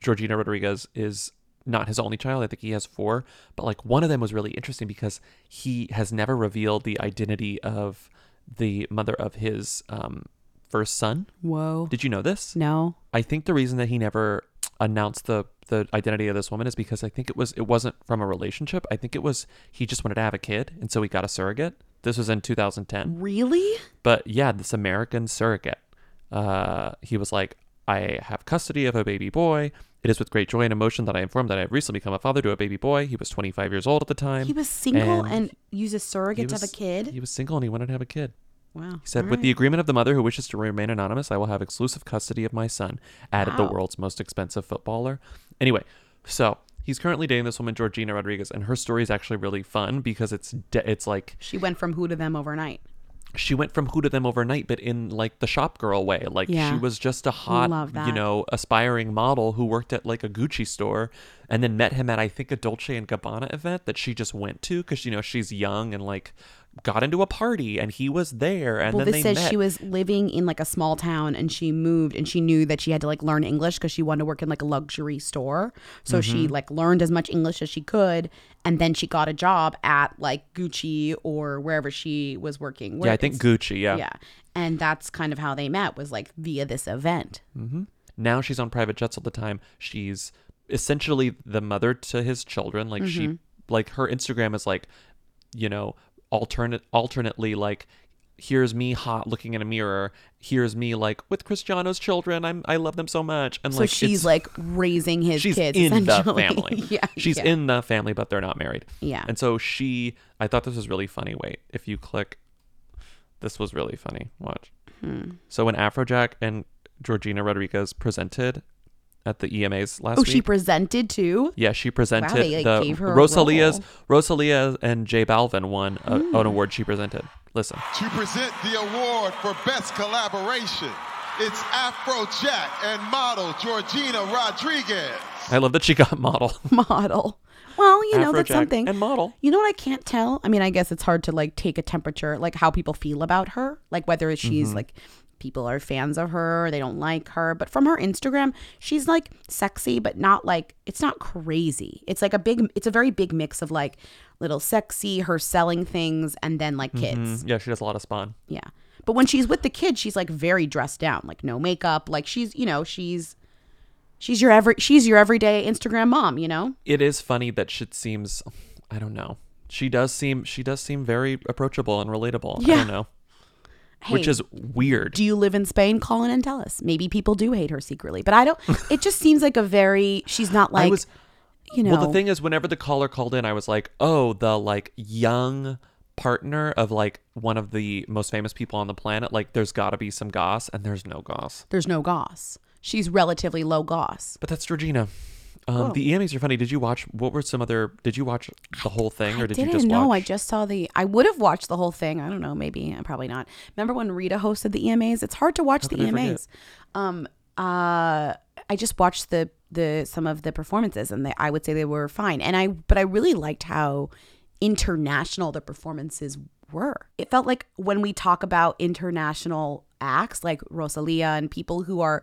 Georgina Rodriguez is not his only child. I think he has four, but like one of them was really interesting because he has never revealed the identity of the mother of his um, first son. Whoa. Did you know this? No. I think the reason that he never announced the the identity of this woman is because I think it was it wasn't from a relationship. I think it was he just wanted to have a kid, and so he got a surrogate. This was in 2010. Really? But yeah, this American surrogate. Uh, he was like, I have custody of a baby boy. It is with great joy and emotion that I inform that I have recently become a father to a baby boy. He was 25 years old at the time. He was single and and, used a surrogate he to have a kid. He was single and he wanted to have a kid. Wow. He said, All with the agreement of the mother who wishes to remain anonymous, I will have exclusive custody of my son, added the Wow. world's most expensive footballer. Anyway, so he's currently dating this woman, Georgina Rodriguez, and her story is actually really fun because it's de- it's like She went from who to them overnight. she went from who to them overnight, but in like the shop girl way. Like Yeah. she was just a hot, Love you know, aspiring model who worked at like a Gucci store and then met him at I think a Dolce and Gabbana event that she just went to because you know she's young and like got into a party and he was there and well, then this they says met. she was living in like a small town and she moved and she knew that she had to like learn English because she wanted to work in like a luxury store. So she Mhm. like learned as much English as she could and then she got a job at like Gucci or wherever she was working. yeah, I think Gucci. Yeah. Yeah. And that's kind of how they met was like via this event. hmm Now she's on private jets all the time. She's essentially the mother to his children. Like she, Mhm. like her Instagram is like, you know, alternate, alternately like, here's me hot looking in a mirror. Here's me like with Cristiano's children. I'm I love them so much. And so like she's like raising his she's kids in the family. yeah. she's yeah. in the family, but they're not married. Yeah. And so she, I thought this was really funny. Wait, if you click, this was really funny. Watch. Hmm. So when Afrojack and Georgina Rodriguez presented at the EMAs last week. Oh, week, she presented too? yeah, she presented Wow, they, like, the gave her a Rosalia's role. Rosalia and J Balvin won a, Hmm. an award she presented. Listen. To present the award for Best Collaboration, it's Afrojack and model Georgina Rodriguez. I love that she got model. model. Well, you know, that's something. and model. You know what I can't tell? I mean, I guess it's hard to like take a temperature, like how people feel about her, like whether she's Mhm. like people are fans of her, they don't like her, but from her Instagram, she's like sexy but not like it's not crazy. It's like a big it's a very big mix of like little sexy, her selling things and then like kids. Mhm. Yeah, she does a lot of spawn. Yeah. But when she's with the kids, she's like very dressed down, like no makeup, like she's, you know, she's she's your every she's your everyday Instagram mom, you know? It is funny that she seems, I don't know. She does seem she does seem very approachable and relatable. I Yeah. don't know. Which is weird. Do you live in Spain? Call in and tell us. Maybe people do hate her secretly, but I don't. it just seems like a very. She's not like. I was, you know. Well, the thing is, whenever the caller called in, I was like, oh, the like young partner of like one of the most famous people on the planet. Like, there's got to be some goss, and there's no goss. there's no goss. She's relatively low goss. But that's Georgina. Um, Cool. The EMAs are funny. Did you watch? What were some other? Did you watch the whole thing, or did you just watch? I just saw the. I would have watched the whole thing. I don't know. Maybe. uh, Probably not. Remember when Rita hosted the EMAs? It's hard to watch the could I forget? EMAs. Um. Uh. I just watched the the some of the performances, and they, I would say they were fine. And I, but I really liked how international the performances were. It felt like when we talk about international acts like Rosalia and people who are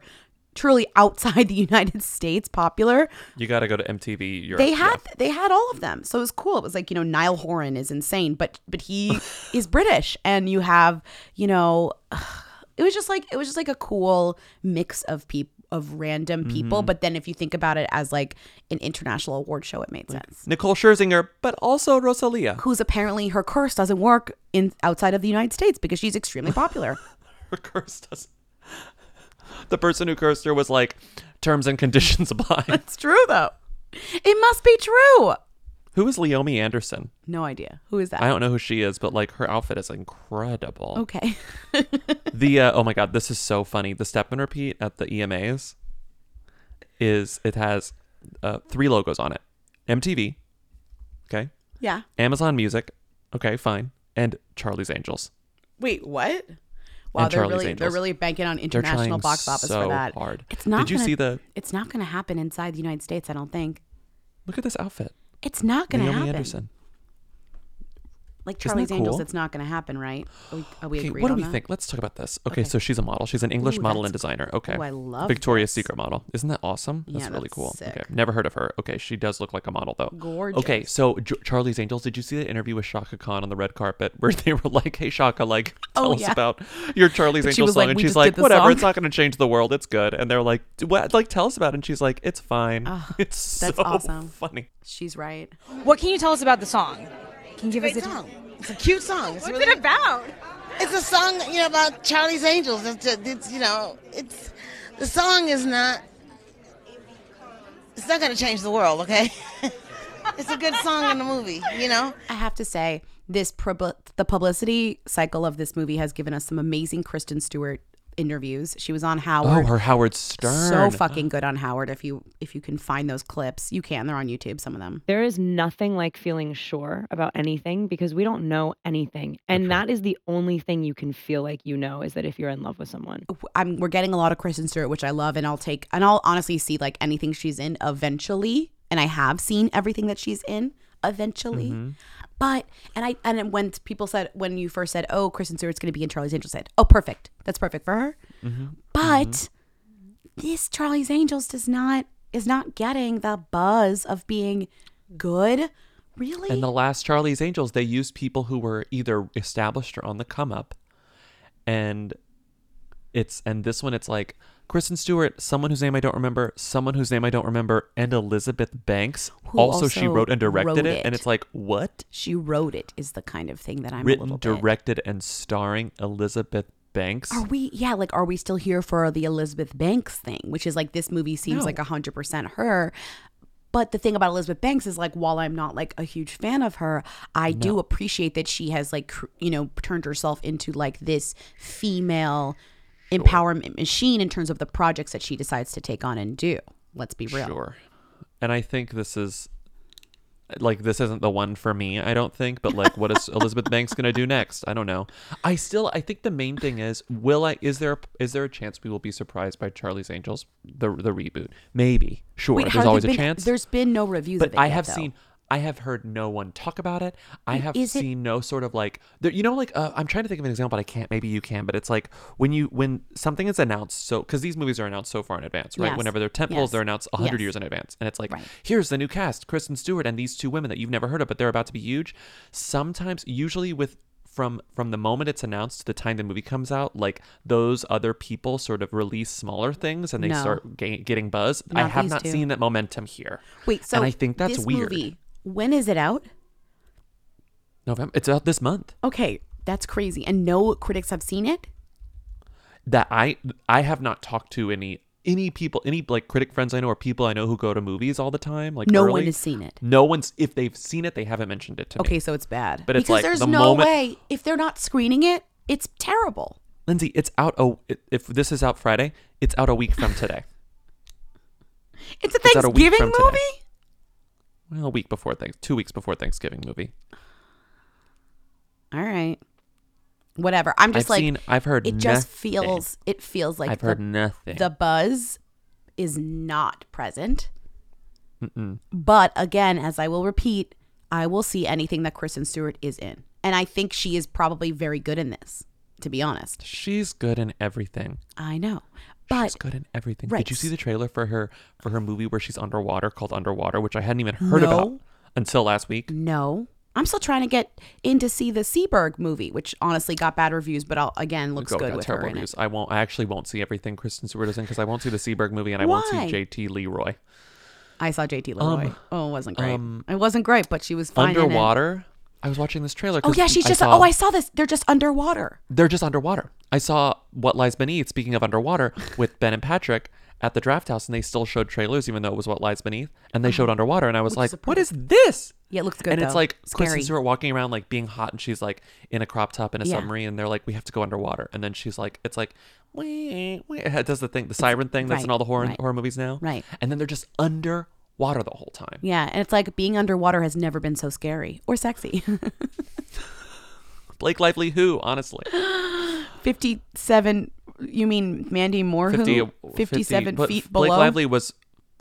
truly outside the United States popular, You got to go to MTV Europe. they yeah. had they had all of them so it was cool it was like you know niall horan is insane but but he is british and you have you know it was just like it was just like a cool mix of people of random people Mhm. but then if you think about it as like an international award show it made sense Nicole Scherzinger, but also Rosalia. who's apparently her curse doesn't work in outside of the united states because she's extremely popular Her curse does. The person who cursed her was like, terms and conditions apply. it's true though it must be true Who is Leomi Anderson? no idea who is that I don't know who she is, but like her outfit is incredible. okay The uh, oh my god, this is so funny. The step and repeat at the EMAs is it has uh, three logos on it: MTV, okay, yeah Amazon Music, okay, fine, and Charlie's Angels. Wait, what? Wow, And they're Charlie's really they're really banking on They're international trying box office so for that. hard. It's not. Did you gonna- see the? It's not going to happen inside the United States. I don't think. Look at this outfit. It's not going to Naomi happen. Anderson. Like Charlie's Angels, cool? it's not going to happen, right? Are we, are we Okay, what do on we that? think? Let's talk about this. Okay, Okay. so she's a model. She's an English Ooh, model and designer. Okay. Ooh, I love Victoria's this. Secret model. Isn't that awesome? That's Yeah, really cool. sick. Okay, never heard of her. Okay, she does look like a model though. Gorgeous. Okay, so J- Charlie's Angels. Did you see the interview with Chaka Khan on the red carpet where they were like, "Hey Chaka, like, oh, tell Oh, us yeah. about your Charlie's But she Angels was song," like, and "We she's just like, did the "Whatever, song." it's not going to change the world. It's good." And they're like, "What? Like, tell us about it." And she's like, "It's fine. Ah, it's that's so awesome. funny." She's right. What can you tell us about the song? Can you give us a song? It's a cute song. It's What's really- it about? It's a song, you know, about Charlie's Angels. It's, it's you know, it's the song is not. It's not going to change the world, okay? it's a good song in the movie, you know. I have to say, this prob- the publicity cycle of this movie has given us some amazing Kristen Stewart interviews. She was on Howard. Oh, her Howard Stern. So fucking good on Howard. If you if you can find those clips, you can. They're on YouTube. Some of them. There is nothing like feeling sure about anything because we don't know anything. And that is the only thing you can feel like you know is that if you're in love with someone. I'm we're getting a lot of Kristen Stewart, which I love, and I'll take and I'll honestly see like anything she's in eventually, and I have seen everything that she's in eventually. Mm-hmm. But and I and when people said when you first said, "Oh, Kristen Stewart's going to be in Charlie's Angels," I said, "Oh, perfect. That's perfect for her." Mm-hmm. But this Charlie's Angels does not is not getting the buzz of being good. Really? And the last Charlie's Angels, they used people who were either established or on the come up. And it's and this one it's like Kristen Stewart, someone whose name I don't remember, someone whose name I don't remember, and Elizabeth Banks. Who Also, she wrote and directed wrote it, and it's like what? she wrote it is the kind of thing that I'm a Written, little bit. directed, and starring Elizabeth Banks. Are we? Yeah, like, are we still here for the Elizabeth Banks thing? Which is like this movie seems No. like hundred percent her. But the thing about Elizabeth Banks is like, while I'm not like a huge fan of her, I do appreciate that she has like, cr- you know, turned herself into like this female empowerment machine in terms of the projects that she decides to take on and do. Let's be real. Sure. And I think this is like this isn't the one for me, I don't think, but like what is Elizabeth Banks going to do next? I don't know. I still I think the main thing is will I is there is there a chance we will be surprised by Charlie's Angels the the reboot? Maybe. Sure. Wait, There's have there always a chance. There's been no reviews but I yet, have though. seen I have heard no one talk about it. I have is it- seen no sort of like there, you know like uh, I'm trying to think of an example, but I can't. Maybe you can. But it's like when you when something is announced, so because these movies are announced so far in advance, right? Yes. Whenever they're tentpoles, Yes. they're announced hundred Yes. years in advance, and it's like Right. here's the new cast: Kristen Stewart and these two women that you've never heard of, but they're about to be huge. Sometimes, usually with from from the moment it's announced to the time the movie comes out, like those other people sort of release smaller things and they No. start ga- getting buzz. I have not two. seen that momentum here. Wait, so and I think that's this weird. Movie, when is it out? November. It's out this month. Okay, that's crazy. And no critics have seen it. that I I have not talked to any any people any like critic friends I know or people I know who go to movies all the time. Like No early. one has seen it. No one's if they've seen it, they haven't mentioned it to me. Okay, so it's bad. But it's because like there's the no moment- way if they're not screening it, it's terrible. Lindsay, it's out. Oh, if this is out Friday, it's out a week from today. It's a It's a Thanksgiving movie. today. Well, a week before thanks, two weeks before Thanksgiving movie. All right, whatever. I'm just I've like seen- I've heard It just nothing. feels. It feels like I've the, heard nothing. The buzz is not present. Mm-mm. But again, as I will repeat, I will see anything that Kristen Stewart is in, and I think she is probably very good in this. To be honest, She's good in everything. I know, but She's good in everything. Right. Did you see the trailer for her for her movie where she's underwater called Underwater, which I hadn't even heard about until last week? No. I'm still trying to get in to see the Seberg movie, which honestly got bad reviews, but I'll, again looks Go- good with her terrible in reviews. it. I won't. I actually won't see everything Kristen Stewart is in because I won't see the Seberg movie and I won't see JT Leroy. I saw JT Leroy. Um, oh, it wasn't great. um, it wasn't great, but she was fine. Underwater. I was watching this trailer. Oh yeah, she's just. saw- oh, I saw this. They're just underwater. They're just underwater. I saw What Lies Beneath. Speaking of underwater, with Ben and Patrick at the Draft House, and they still showed trailers, even though it was What Lies Beneath, and they showed underwater, and I was Uh-huh. Like, "What is this?" Yeah, it looks good. and it's like scary. Kristen Stewart walking around like being hot, and she's like in a crop top in a Yeah. submarine, and they're like, "We have to go underwater," and then she's like, "It's like." Wee, wee. It does the thing, the siren thing that's in all the horror right, horror movies now, right. And then they're just underwater the whole time. Yeah, and it's like being underwater has never been so scary or sexy. Blake Lively, who honestly, Fifty-seven. You mean Mandy Moore? 50, who? Fifty-seven but feet Blake below. Lively was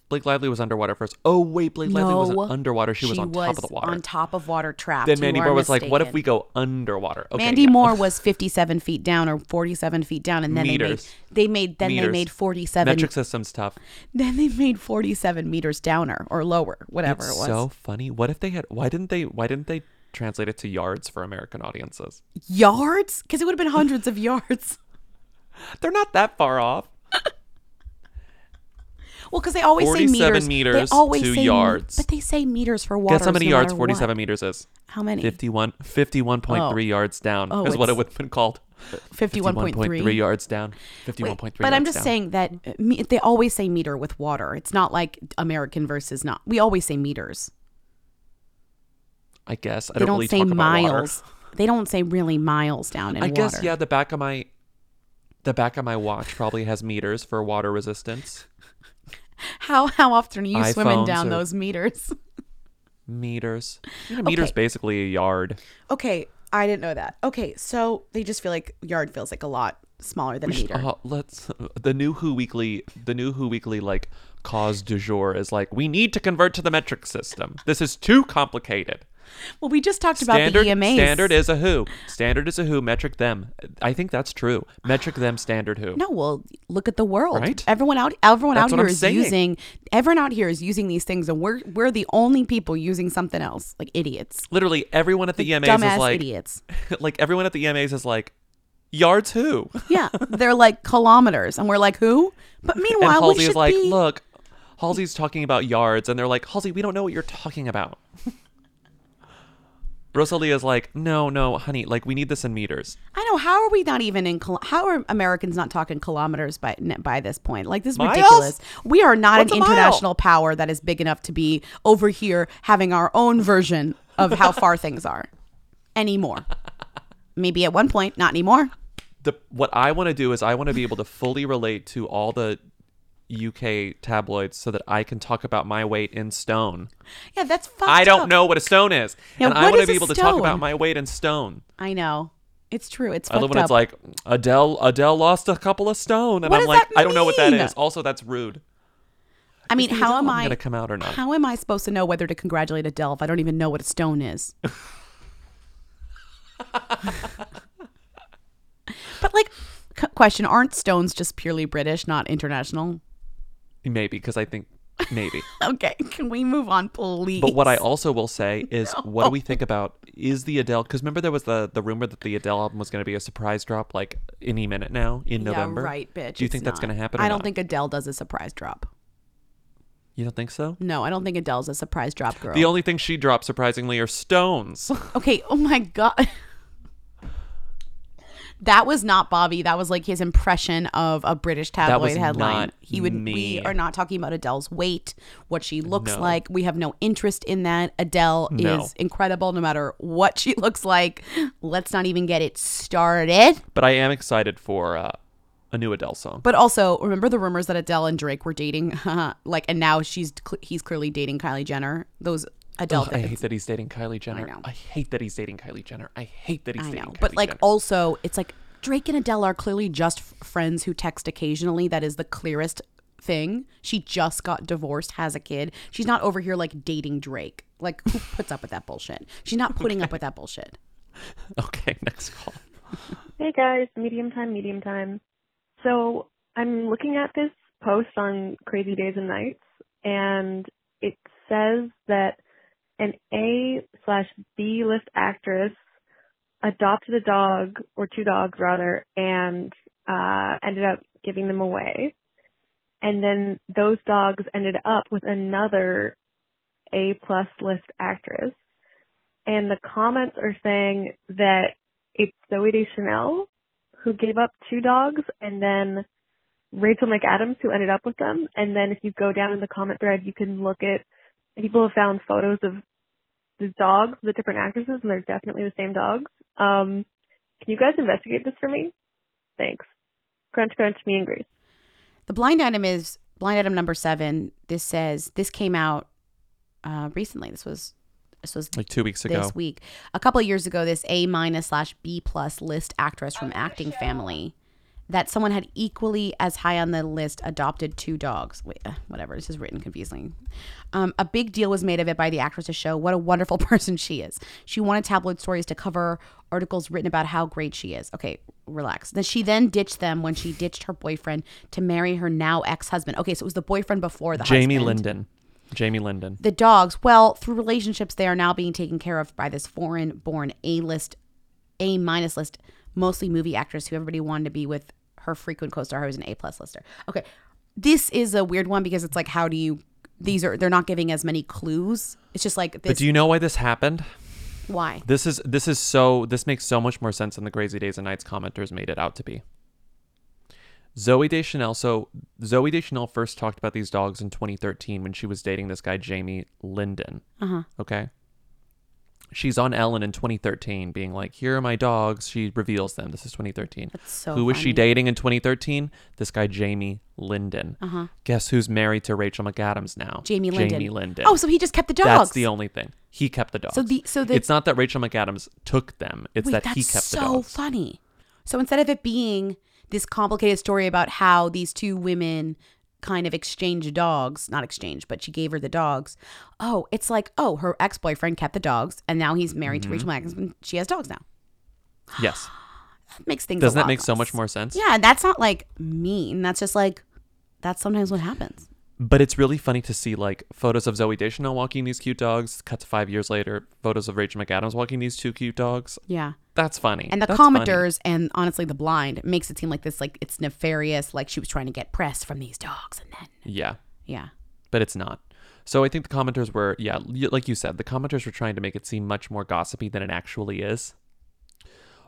Blake Lively was underwater first. Oh wait, Blake Lively no, wasn't underwater. She, was on top of the water. On top of water, trapped. then You Mandy are Moore was like, "What if mistaken. we go underwater?" Okay, Mandy yeah. Moore was 57 feet down or 47 feet down, and then Meters. they made they made then they Meters. made 47. Metric system's tough. Then they made 47 meters downer or lower, whatever it was. so funny. What if they had? Why didn't they? Why didn't they translate it to yards for American audiences? yards, because it would have been hundreds of yards. They're not that far off. Well, because they always say 47 meters. meters they always to say, yards. But they say meters for water. Guess how many no yards 47 what. meters is? How many? 51, 51.3 Oh. yards down Oh, is what it would have been called. 51.3 51.3 yards down. Wait, 51.3 But I'm just down. saying that uh, me- they always say meter with water. It's not like American versus not. We always say meters. I guess. I they don't, don't really say water. miles. They don't say really miles down in water. I guess yeah, the back of my the back of my watch probably has meters for water resistance. How how often are you swimming down are- those meters? Meters. You know, meters Okay. basically a yard. Okay, I didn't know that. Okay, so they just feel like yard feels like a lot smaller than We a should- meter. uh, let's the new Who Weekly the new Who Weekly like cause du jour is like we need to convert to the metric system. This is too complicated. Well, we just talked about Standard the EMAs. standard is a who. Standard is a who. Metric them. I think that's true. Metric them. Standard who. No, well, look at the world. Right? Everyone out, everyone That's out here I'm is saying. using. Everyone out here is using these things, and we're we're the only people using something else, like idiots. Literally everyone at the Like EMAs is like idiots. like everyone at the EMAs is like yards who. Yeah, they're like kilometers, and we're like who? But and meanwhile, Halsey we should is like, be. look, Halsey's talking about yards, and they're like, Halsey, we don't know what you're talking about. Rosalia is like, no, no, honey, like we need this in meters. I know. How are we not even in? kil- How are Americans not talking kilometers by by this point? Like this is Miles? ridiculous. We are not What's an a mile? international power that is big enough to be over here having our own version of how far things are anymore. Maybe at one point, not anymore. The what I want to do is I want to be able to fully relate to all the UK tabloids so that I can talk about my weight in stone. Yeah, that's fucked I don't up. know what a stone is, and I want to be able to talk about my weight in stone. I know. It's true. It's I love when up. it's like Adele. Adele lost a couple of stone, and What I'm like, I don't know what that is. Also, that's rude. I mean, how am I gonna come out or not? How am I supposed to know whether to congratulate Adele if I don't even know what a stone is? but like, c- question: Aren't stones just purely British, not international? Maybe because I think maybe. Okay, can we move on, please? But what I also will say is, what do we think about is the Adele? Because remember there was the the rumor that the Adele album was going to be a surprise drop like any minute now in yeah, November. right, bitch. Do you think that's going to happen? Or I don't not? think Adele does a surprise drop. you don't think so. No, I don't think Adele's a surprise drop girl. The only thing she dropped surprisingly are stones. Okay. Oh my god. That was not Bobby. That was like his impression of a British tabloid headline. not he would. me. We are not talking about Adele's weight, what she looks No. like. We have no interest in that. Adele No. is incredible, no matter what she looks like. Let's not even get it started. but I am excited for uh, a new Adele song. But also, remember the rumors that Adele and Drake were dating, like, and now she's he's clearly dating Kylie Jenner. Those Adele. Ugh, I hate that he's dating Kylie Jenner. I, know. I, hate that he's dating Kylie Jenner. I hate that he's I dating know, Kylie but like Jenner. also, it's like Drake and Adele are clearly just f- friends who text occasionally. That is the clearest thing. She just got divorced, has a kid. She's not over here like dating Drake. Like who puts up with that bullshit? She's not putting up with that bullshit. Okay, next call. Hey guys, medium time, medium time. So I'm looking at this post on Crazy Days and Nights, and it says that an A slash B list actress adopted a dog or two dogs rather, and uh, ended up giving them away. And then those dogs ended up with another A plus list actress. And the comments are saying that it's Zooey Deschanel who gave up two dogs and then Rachel McAdams who ended up with them. And then if you go down in the comment thread, you can look at people have found photos of the dogs, the different actresses, and they're definitely the same dogs. Um, can you guys investigate this for me? Thanks. Crunch, crunch, me and Grace. The blind item is blind item number seven. This says this came out uh, recently. This was this was Like two weeks ago. This week, a couple of years ago, this A minus slash B plus list actress from Acting Family, that someone had equally as high on the list adopted two dogs. Wait, uh, whatever. This is written confusingly. Um, a big deal was made of it by the actress to show what a wonderful person she is. She wanted tabloid stories to cover articles written about how great she is. Okay, relax. Then she then ditched them when she ditched her boyfriend to marry her now ex husband. Okay, so it was the boyfriend before the Jamie husband. Linden. Jamie Linden. The dogs, well, through relationships, they are now being taken care of by this foreign born A list, A minus list, mostly movie actress who everybody wanted to be with her frequent co star who was an A plus lister. Okay. this is a weird one because it's like, how do you? These are they're not giving as many clues. It's just like this. But do you know why this happened? why? This is this is so this makes so much more sense than the Crazy Days and Nights commenters made it out to be. Zooey Deschanel. So Zooey Deschanel first talked about these dogs in 2013 when she was dating this guy Jamie Linden. Uh huh. Okay. She's on Ellen in 2013, being like, "Here are my dogs." She reveals them. This is 2013. That's so Who was she dating in 2013? This guy Jamie Linden. Uh-huh. Guess who's married to Rachel McAdams now? Jamie Linden. Jamie Linden. Oh, so he just kept the dogs. That's the only thing. He kept the dogs. So the- so the- it's not that Rachel McAdams took them. It's Wait, that he kept so the dogs. So funny. So instead of it being this complicated story about how these two women kind of exchange dogs, not exchange, but she gave her the dogs. Oh, it's like, oh, her ex boyfriend kept the dogs, and now he's married Mhm. to Rachel and She has dogs now. Yes. That makes things. Doesn't that make so much more sense? Yeah, that's not like mean. That's just like that's sometimes what happens. But it's really funny to see like photos of Zooey Deschanel walking these cute dogs. Cut to five years later, photos of Rachel McAdams walking these two cute dogs. Yeah. That's funny. And the That's funny. commenters and honestly the blind makes it seem like this like it's nefarious, like she was trying to get press from these dogs and then Yeah. Yeah. But it's not. So I think the commenters were, yeah, like you said, the commenters were trying to make it seem much more gossipy than it actually is.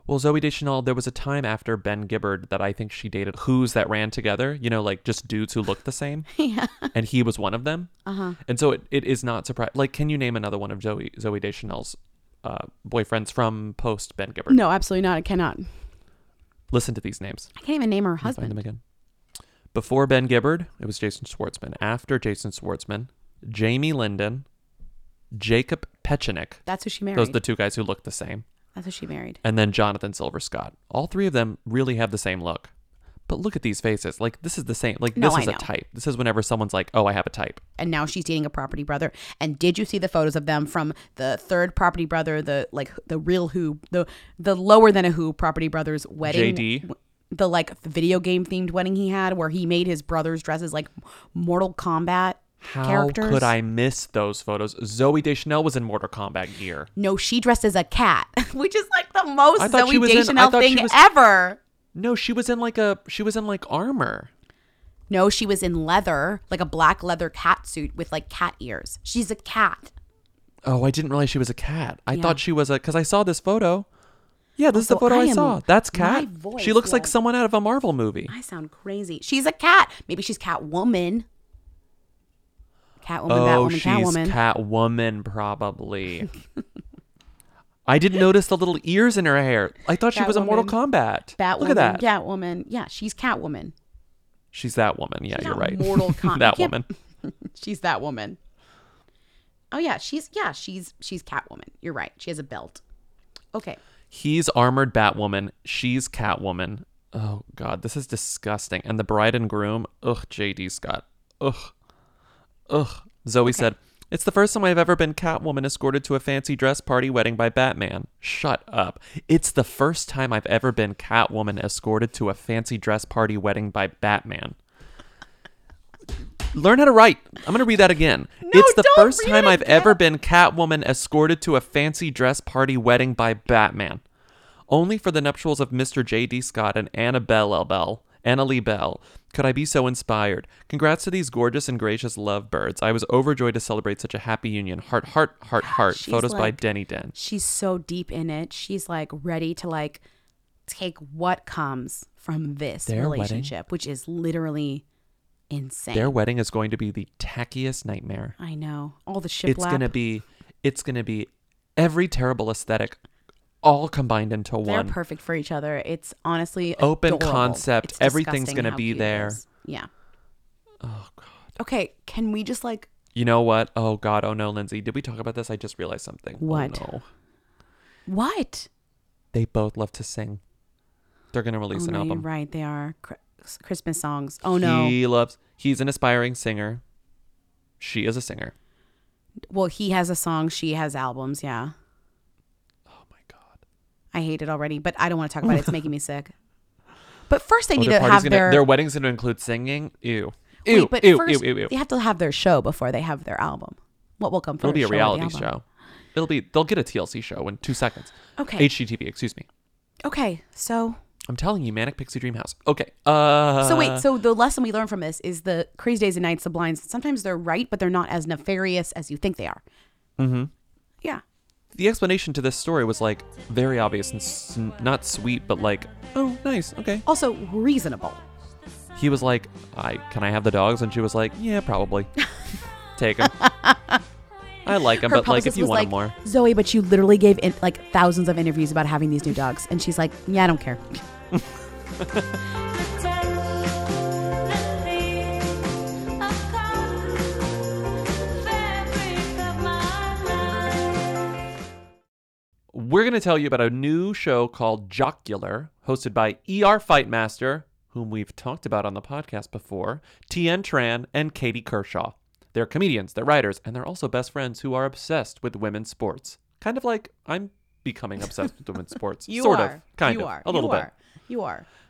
Well, Zooey Deschanel, there was a time after Ben Gibbard that I think she dated who's that ran together, you know, like just dudes who looked the same. Yeah. And he was one of them. Uh-huh. And so it, it is not surprising. Like, can you name another one of Zooey, Zooey Deschanel's uh, boyfriends from post Ben Gibbard? No, absolutely not. I cannot. Listen to these names. I can't even name her me find husband. them again. Before Ben Gibbard, it was Jason Schwartzman. After Jason Schwartzman, Jamie Linden, Jacob Pechenik. That's who she married. Those are the two guys who looked the same. That's who she married. And then Jonathan Silver Scott. All three of them really have the same look. But look at these faces. Like this is the same. Like No, this I is a know. type. This is whenever someone's like, "Oh, I have a type." And now she's dating a property brother. And did you see the photos of them from the third property brother, the like the real who, the the lower than a who property brother's wedding? JD? The like video game themed wedding he had where he made his brothers dresses like Mortal Kombat How characters. could I miss those photos? Zooey Deschanel was in Mortal Kombat gear. No, she dressed as a cat, which is like the most I thought Zooey she was in- I Deschanel she thing was- ever. No, she was in like a she was in like armor. No, she was in leather, like a black leather cat suit with like cat ears. She's a cat. Oh, I didn't realize she was a cat. I Yeah. thought she was a because I saw this photo. Yeah, this is the oh, photo I I, saw. That's cat. voice, she looks like someone out of a Marvel movie. I sound crazy. She's a cat. Maybe she's Catwoman. Catwoman, oh, Batwoman, she's Catwoman. Catwoman, probably. I didn't notice the little ears in her hair. I thought she was a Mortal. Kombat. Batwoman, Look at that. Catwoman. Yeah, she's Catwoman. She's that woman. Yeah, She's you're right. Mortal Kombat. that woman. she's that woman. Oh yeah, she's yeah, she's she's Catwoman. You're right. She has a belt. Okay. He's armored Batwoman. She's Catwoman. Oh God, this is disgusting. And the bride and groom. Ugh, J.D. Scott. Ugh, ugh. Zooey said, "It's the first time I've ever been Catwoman escorted to a fancy dress party wedding by Batman." Shut up. It's the first time I've ever been Catwoman escorted to a fancy dress party wedding by Batman. Learn how to write. I'm going to read that again. it's the first time I've ever been Catwoman escorted to a fancy dress party wedding by Batman. Only for the nuptials of Mr. J.D. Scott and Annabelle Bell, Annalie Bell, could I be so inspired. Congrats to these gorgeous and gracious lovebirds. I was overjoyed to celebrate such a happy union. Heart, heart, heart, heart. She's Photos by Denny Den. She's so deep in it. She's like ready to like take what comes from this Their wedding? relationship, which is literally insane. Their wedding is going to be the tackiest nightmare. I know. All the shiplap. It's gonna be, it's gonna be every terrible aesthetic, all combined into one. They're perfect for each other. It's honestly Open adorable. concept. It's Everything's gonna be there. is. Yeah. Oh God. Okay, can we just like You know what? Oh God. Oh no, Lindsay. Did we talk about this? I just realized something. Oh, What? no. what? They both love to sing. They're gonna release oh, an no, album. Right. They are Christmas songs. Oh no. He loves. He's an aspiring singer. She is a singer. Well, he has a song. She has albums. Yeah. I hate it already, but I don't want to talk about it. It's making me sick. But first, they Oh, need to party's have gonna, their their wedding's gonna include singing. Ew. Ew. Wait, but ew, first, ew. Ew. Ew. they have to have their show before they have their album. What will come first? It'll be a show or the reality album? show. It'll be. They'll get a TLC show in two seconds. Okay. HGTV. Excuse me. Okay, so I'm telling you, Manic Pixie Dream House. Okay. Uh so wait, so the lesson we learn from this is the crazy days and nights, the blinds. Sometimes they're right, but they're not as nefarious as you think they are. Mm-hmm. Yeah. The explanation to this story was like very obvious and s- not sweet, but like, oh, nice, okay. Also reasonable. He was like, "I can I have the dogs?" And she was like, "Yeah, probably. Take them. I like them, Her but like if you was want like, more." Zooey, but you literally gave in, like thousands of interviews about having these new dogs, and she's like, "Yeah, I don't care." We're going to tell you about a new show called Jocular, hosted by ER Fightmaster, whom we've talked about on the podcast before, Tien Tran, and Katie Kershaw. They're comedians, they're writers, and they're also best friends who are obsessed with women's sports. Kind of like I'm becoming obsessed with women's sports. You sort are. of. Kind you of. Are. A little you bit. Are. You are.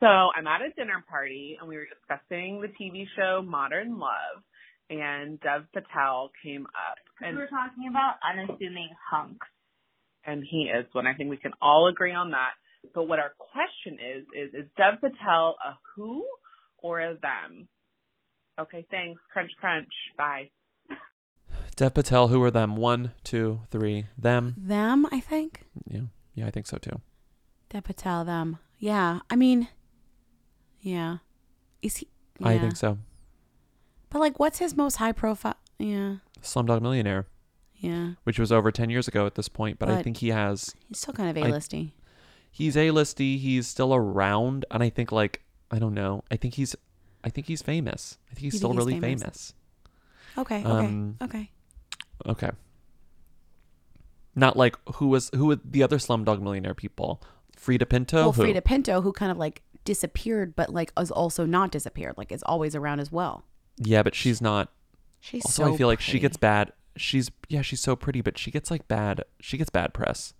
So I'm at a dinner party and we were discussing the TV show Modern Love and Dev Patel came up and We were talking about unassuming hunks. and he is one. I think we can all agree on that. But what our question is is is Dev Patel a who or a them? Okay, thanks. Crunch crunch. Bye. Dev Patel, who are them? One, two, three. Them. Them, I think. Yeah, yeah, I think so too. Dev Patel, them. Yeah. I mean, yeah. Is he? I think so. But like, what's his most high profile? Yeah. Slumdog Millionaire, Yeah. which was over ten years ago at this point, but, I think he has. He's still kind of a listy. He's a-listy. He's still around, and I think like I don't know. I think he's, I think he's famous. I think he's You still think he's really famous? famous. Okay. Okay. Um, okay. Okay. Not like who was who were the other Slumdog Millionaire people? Freida Pinto. well, Who? Freida Pinto, who kind of like disappeared, but like is also not disappeared. Like is always around as well. Yeah, but she's not. She's also, so I feel like she gets bad. She's yeah, she's so pretty, but she gets like bad. She gets bad press.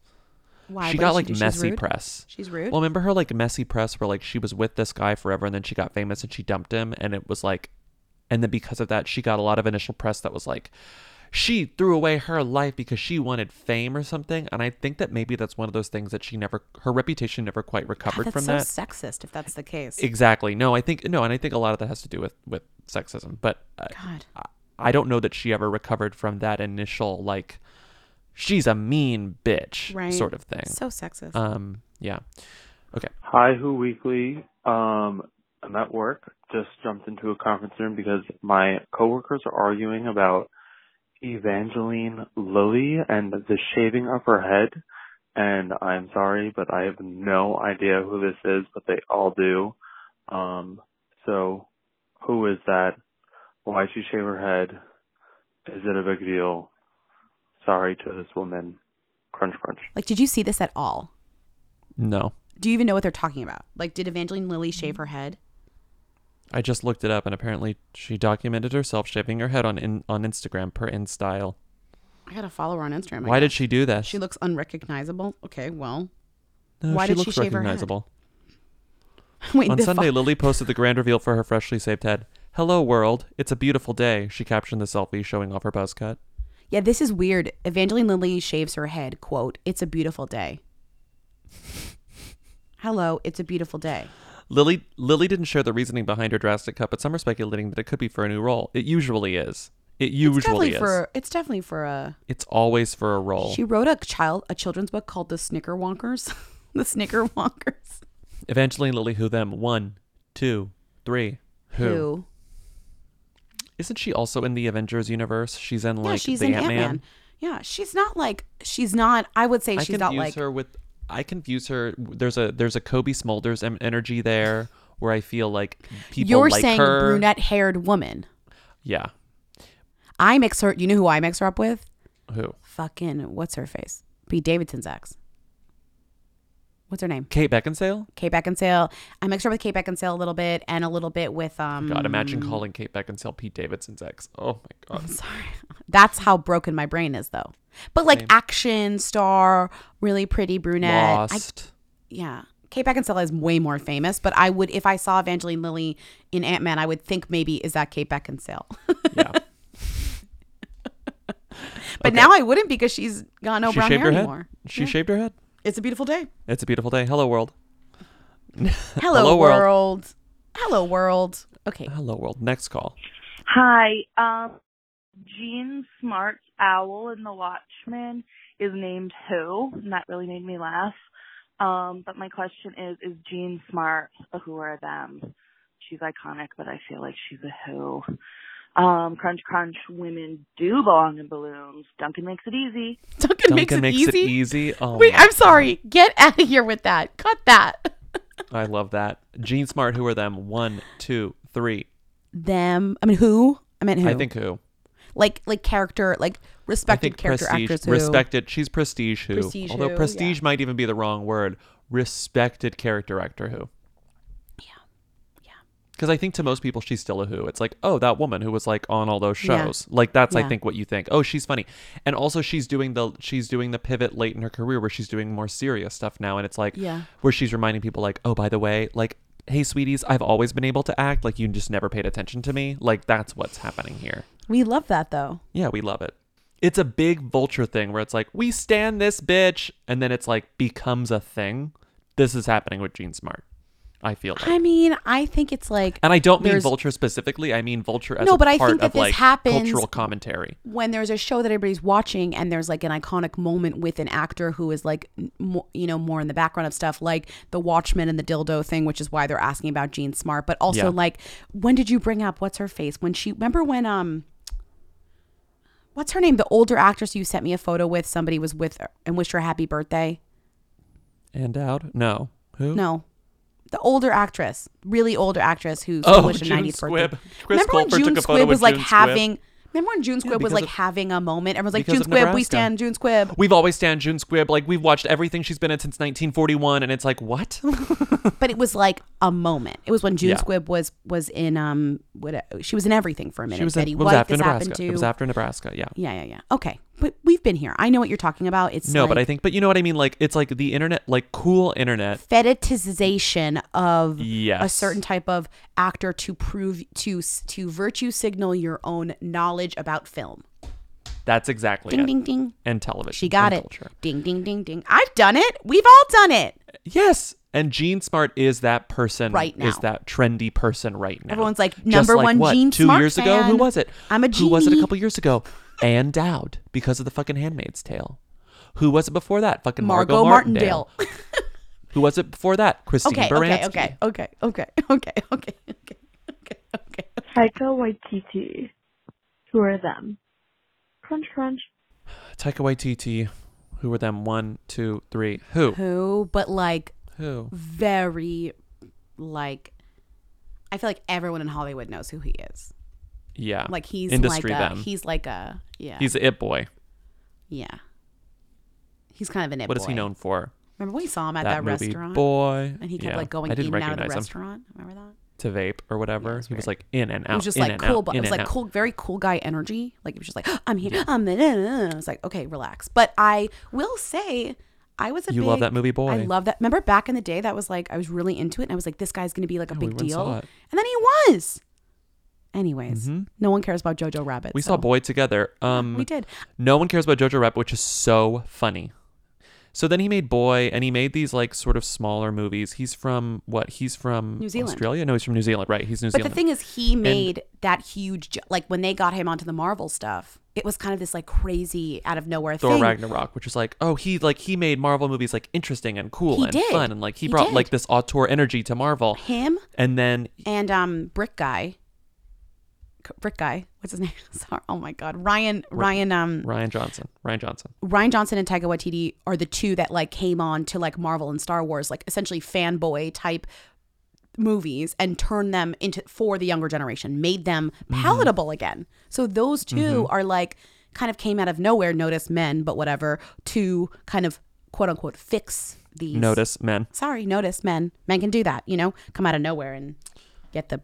Why? She What got did like do? She's messy rude? press. She's rude? Well, remember her like messy press where like she was with this guy forever and then she got famous and she dumped him and it was like, and then because of that she got a lot of initial press that was like, she threw away her life because she wanted fame or something. And I think that maybe that's one of those things that she never, her reputation never quite recovered that's from so that. sexist. If that's the case. Exactly. No, I think no, and I think a lot of that has to do with with sexism. But uh, God. I, I don't know that she ever recovered from that initial like, she's a mean bitch Right. sort of thing. So sexist. Um. Yeah. Okay. Hi, Who Weekly. Um, I'm at work. Just jumped into a conference room because my coworkers are arguing about Evangeline Lilly and the shaving of her head. And I'm sorry, but I have no idea who this is, but they all do. Um, so who is that? Why she shave her head? Is it a big deal? Sorry to this woman. Crunch crunch. Like, did you see this at all? No. Do you even know what they're talking about? Like, did Evangeline Lilly shave her head? I just looked it up, and apparently she documented herself shaving her head on in, on Instagram per in style. I gotta follow her on Instagram. I Why did guess. she do this? She looks unrecognizable. Okay, well, No, why she did looks she shave her head? recognizable. Wait, on the Sunday, Lilly posted the grand reveal for her freshly shaved head. Hello, world. It's a beautiful day. She captioned the selfie, showing off her buzz cut. Yeah, this is weird. Evangeline Lilly shaves her head. Quote: "It's a beautiful day." Hello, it's a beautiful day. Lilly Lilly didn't share the reasoning behind her drastic cut, but some are speculating that it could be for a new role. It usually is. It It's usually definitely is. for it's definitely for a it's always for a role. She wrote a child a children's book called The Squickerwonkers. the Squickerwonkers. Evangeline Lilly, who them? One, two, three. Who? Who? Isn't she also in the Avengers universe? She's in like yeah, she's the Ant Man. Yeah, she's not like she's not. I would say I she's not like her with. I confuse her. There's a there's a Cobie Smulders energy there where I feel like people you're like saying her. brunette haired woman. Yeah. I mix her. You know who I mix her up with? Who? Fucking what's her face? Pete Davidson's ex. What's her name? Kate Beckinsale. Kate Beckinsale. I mixed her with Kate Beckinsale a little bit and a little bit with um. God, imagine calling Kate Beckinsale Pete Davidson's ex. Oh my god. I'm sorry. That's how broken my brain is, though. But like Same. action star, really pretty brunette. I- Lost. yeah. Kate Beckinsale is way more famous, but I would, if I saw Evangeline Lilly in Ant Man, I would think maybe is that Kate Beckinsale. Yeah. but now I wouldn't because she's got no she brown hair anymore. She Yeah. shaved her head. It's a beautiful day. It's a beautiful day. Hello world. Hello, world. Hello world. Okay. Hello world. Next call. Hi. Um, Jean Smart's owl in The Watchmen is named Who, and that really made me laugh. Um, but my question is, is Jean Smart a Who or a Them? She's iconic, but I feel like she's a Who. Um, crunch, crunch. Women do belong in balloons. Duncan makes it easy. Duncan, makes, it, makes it easy. easy. Oh Wait, I'm sorry. Get out of here with that. Cut that. I love that. Jean Smart. Who are them? One, two, three. Them. I mean, who? I meant who? I think who. like like character, like respected character prestige, actors. Who. Respected. She's prestige who. Prestige Although who, prestige yeah. might even be the wrong word. Respected character actor who. Yeah. Yeah. Because I think to most people she's still a who. It's like, oh, that woman who was like on all those Yeah. shows. Like that's I think what you think. Oh, she's funny. And also she's doing the she's doing the pivot late in her career where she's doing more serious stuff now and it's like Yeah. where she's reminding people like, oh, by the way, like hey sweeties, I've always been able to act like you just never paid attention to me. Like that's what's happening here. We love that though. Yeah, we love it. It's a big vulture thing where it's like, we stand this bitch, and then it's like becomes a thing. This is happening with Jean Smart. I feel like. I mean, I think it's like and I don't mean vulture specifically. I mean vulture as No, but I part think that this like happens cultural commentary. when there's a show that everybody's watching and there's like an iconic moment with an actor who is like mo- you know more in the background of stuff like the Watchmen and the dildo thing which is why they're asking about Jean Smart but also Yeah. like when did you bring up what's her face when she remember when um what's her name the older actress you sent me a photo with somebody was with her and wished her a happy birthday And out? No. Who? no the older actress really older actress who Oh, wished her June 90th birthday Squibb. Chris remember when June Squibb was like June Squibb. having Remember when June Yeah, Squibb was like of- having a moment? Everyone's like, June Squibb, we stand June Squibb. We've always stand June Squibb. Like we've watched everything she's been in since 1941, and it's like what? but it was like a moment. It was when June Yeah. Squibb was was in um what she was in everything for a minute. she was, Betty in, was White, after this happened Nebraska. to It was after Nebraska. Yeah. yeah yeah yeah. Okay, but we've been here. I know what you're talking about. It's no, but I think, but you know what I mean. Like it's like the internet, like cool internet. fetishization of a certain type of actor to prove to to virtue signal your own knowledge about film. That's exactly Ding it. ding ding. And television. She got it. Culture. Ding ding ding ding. I've done it. We've all done it. Yes. And Jean Smart is that person. Right now. Is that trendy person right now? Everyone's like, number like one what, Gene Two Smart years ago, who was it? I'm a Gene. Who was it a couple years ago? Ann Dowd because of the fucking Handmaid's Tale. Who was it before that? Fucking Margot, Margot Martindale. Martindale. Who was it before that? Christine okay, okay, Baranski. okay, okay, okay, okay, okay, okay. Taika Waititi. Who are them? Crunch, crunch. Taika Waititi. Who were them? One, two, three. Who? Who? But like Who? very like I feel like everyone in Hollywood knows who he is. Yeah. Like he's Industry like a them. he's like a yeah. He's the it boy. yeah. He's kind of an it boy. What is he known for? Remember when we saw him at That that, movie, restaurant? Boy. And he kept Yeah. like going in and out of the recognize him. restaurant. Remember that? To vape or whatever. he was like in and out. It was just in like cool, but it was like out. cool, very cool guy energy. Like he was just like I'm here. I'm the. I was like, okay, relax. But I will say, I was a You big, love that movie, Boy. I love that. Remember back in the day, that was like I was really into it, and I was like, this guy's gonna be like a Yeah, big deal, and then he was. Anyways, Mhm. no one cares about Jojo Rabbit. We so. saw Boy together. Um, we did. No one cares about Jojo Rabbit, which is so funny. So then he made Boy, and he made these like sort of smaller movies. He's from what? He's from New Zealand. Australia? No, he's from New Zealand. Right? He's New But Zealand. But the thing is, he And- made that huge, like when they got him onto the Marvel stuff, it was kind of this like crazy out of nowhere thing. Thor thing. Ragnarok, which is like, oh, he like he made Marvel movies like interesting and cool He and did. fun, and like he, He brought did. like this auteur energy to Marvel. Him And then and um Brick Guy, Brick Guy, what's his name? Sorry, oh my God, Ryan Ryan um Rian Johnson, Rian Johnson. Rian Johnson and Taika Waititi are the two that like came on to like Marvel and Star Wars, like essentially fanboy type movies and turned them into for the younger generation, made them Mm-hmm. palatable again. So those 2 Mhm. are like kind of came out of nowhere, notice men, but whatever, to kind of quote unquote fix these Notice men. Sorry, notice men. Men can do that, you know, come out of nowhere and get the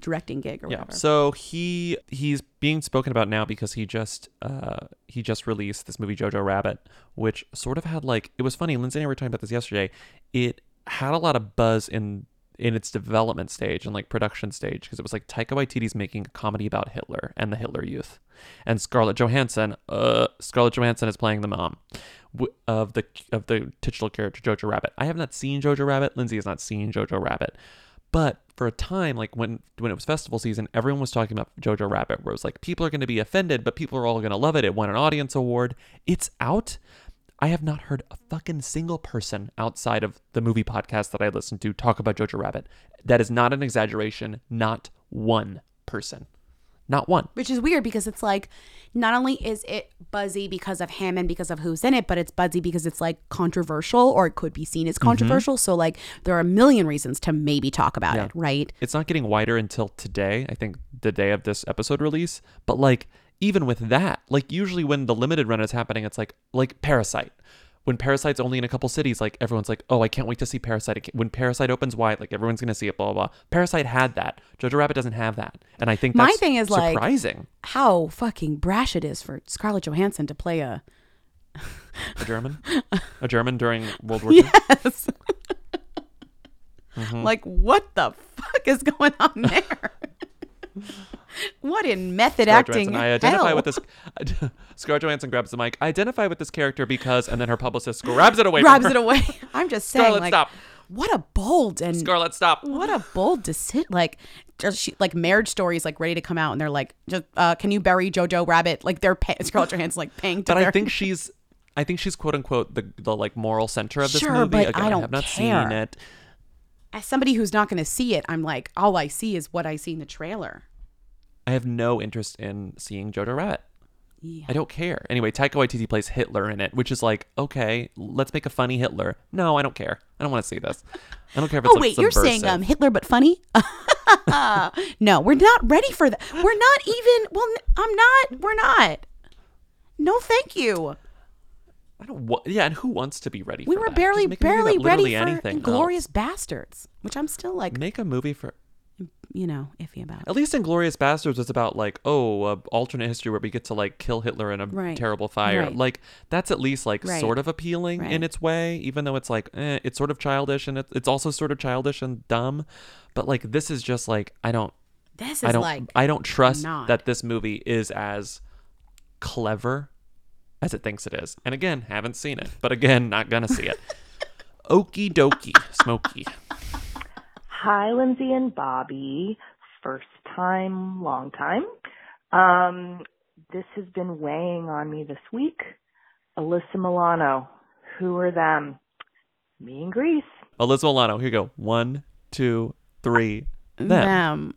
directing gig or Yeah. whatever. So he he's being spoken about now because he just uh he just released this movie Jojo Rabbit, which sort of had like it was funny. Lindsay and I were talking about this yesterday. It had a lot of buzz in in its development stage and like production stage because it was like Taika Waititi's making a comedy about Hitler and the Hitler Youth, and Scarlett Johansson, uh, Scarlett Johansson is playing the mom w- of the of the titular character Jojo Rabbit. I have not seen Jojo Rabbit. Lindsay has not seen Jojo Rabbit. But for a time, like when when it was festival season, everyone was talking about Jojo Rabbit, where it was like people are going to be offended, but people are all going to love it. It won an audience award. It's out. I have not heard a fucking single person outside of the movie podcast that I listen to talk about Jojo Rabbit. That is not an exaggeration. Not one person. Not one. Which is weird because it's like not only is it buzzy because of him and because of who's in it, but it's buzzy because it's like controversial or it could be seen as Mhm. controversial. So like there are a million reasons to maybe talk about Yeah. it, right? It's not getting wider until today, I think the day of this episode release. But like even with that, like usually when the limited run is happening, it's like like Parasite. When Parasite's only in a couple cities, like everyone's like, "Oh, I can't wait to see Parasite." When Parasite opens wide, like everyone's gonna see it. Blah blah. blah. Parasite had that. Jojo Rabbit doesn't have that, and I think My that's thing is like surprising. how fucking brash it is for Scarlett Johansson to play a A German, a German during World War II. yes. Mhm. Like what the fuck is going on there? What in method Scarlett acting? Johansson, I identify hell? with this. Scarlett Johansson grabs the mic. I identify with this character because, and then her publicist grabs it away. grabs it away. I'm just saying, Scarlett, like, stop. what a bold and Scarlett, stop. What a bold decision! Like, just she, like marriage stories like ready to come out, and they're like, just uh, can you bury Jojo Rabbit? Like they're pay- Scarlett Johansson like paying to. But I think she's, I think she's quote unquote the the like moral center of this Sure, movie. but Again, I don't have not care. seen it. As somebody who's not going to see it, I'm like, all I see is what I see in the trailer. I have no interest in seeing Jojo Rabbit. Yeah. I don't care. Anyway, Taika Waititi plays Hitler in it, which is like, okay, let's make a funny Hitler. No, I don't care. I don't want to see this. I don't care if it's oh like, wait, you're saying um Hitler but funny? no, we're not ready for that. We're not even. Well, I'm not. We're not. No, thank you. I don't. wa- yeah, and who wants to be ready? We for were that? barely Just make a movie barely ready for anything. Glorious Bastards, which I'm still like, Make a movie for. you know, iffy about. At least Inglourious Basterds was about like, oh, a alternate history where we get to like kill Hitler in a Right. terrible fire. Right. Like that's at least like Right. sort of appealing in its way, even though it's like eh, it's sort of childish and it, it's also sort of childish and dumb. But like this is just like I don't. This I is don't. like I don't trust not. that this movie is as clever as it thinks it is. And again, haven't seen it, but again, not gonna see it. Okie dokie, Smoky. Hi, Lindsay and Bobby. First time, long time. Um, this has been weighing on me this week. Alyssa Milano. Who are them? Me and Greece. Alyssa Milano. Here you go. One, two, three. Them. Them.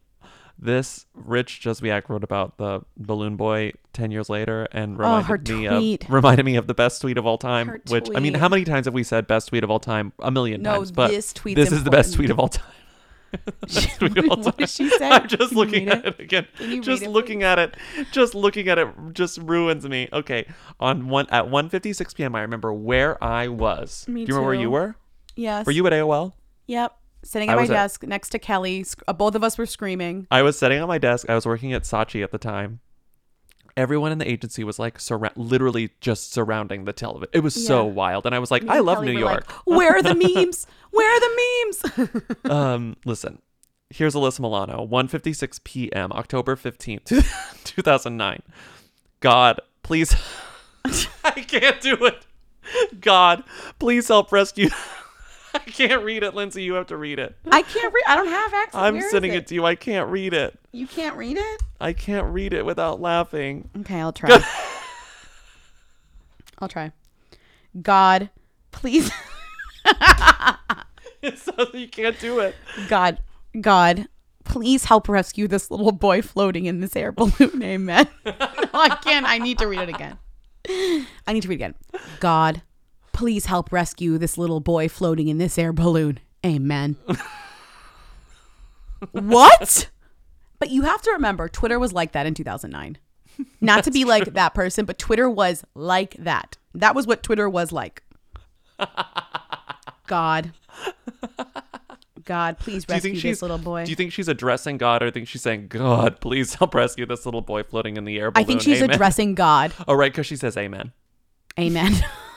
This Rich Juzwiak wrote about the balloon boy ten years later and Oh, reminded her me tweet. of reminded me of the best tweet of all time. Her which I mean, how many times have we said best tweet of all time? A million No, times. But this tweet's this is the best tweet of all time. Best tweet of all What did she say? I'm just Can looking at it? it again. Just it, looking at it, just looking at it, just ruins me. Okay, on one at 1:56 p.m. I remember where I was. Me Do you remember where you were? Yes. Were you at AOL? Yep. Sitting I at my was at- desk next to Kelly. sc- uh, Both of us were screaming. I was sitting on my desk. I was working at Saatchi at the time. Everyone in the agency was like surra- literally just surrounding the television. It was so Yeah. wild, and I was like, Me I and love Kelly New were York. like, Where are the memes? Where are the memes? um, listen, here's Alyssa Milano, 1:56 p.m., October 15th, 2009. God, please, I can't do it. God, please help rescue. I can't read it, Lindsay. You have to read it. I can't read. I don't have access. I'm Where sending it? it to you. I can't read it. You can't read it. I can't read it without laughing. Okay, I'll try. I'll try. God, please. so you can't do it. God, God, please help rescue this little boy floating in this air balloon. Amen. no, I can't. I need to read it again. I need to read it again. God, please help rescue this little boy floating in this air balloon. Amen. what? But you have to remember, Twitter was like that in 2009. Not to be like that person, but Twitter was like that. That was what Twitter was like. God. God, please rescue this little boy. Do you think she's addressing God, or do you think she's saying, "God, please help rescue this little boy floating in the air"? Balloon? I think she's amen." addressing God. Oh, right, because she says "Amen." Amen.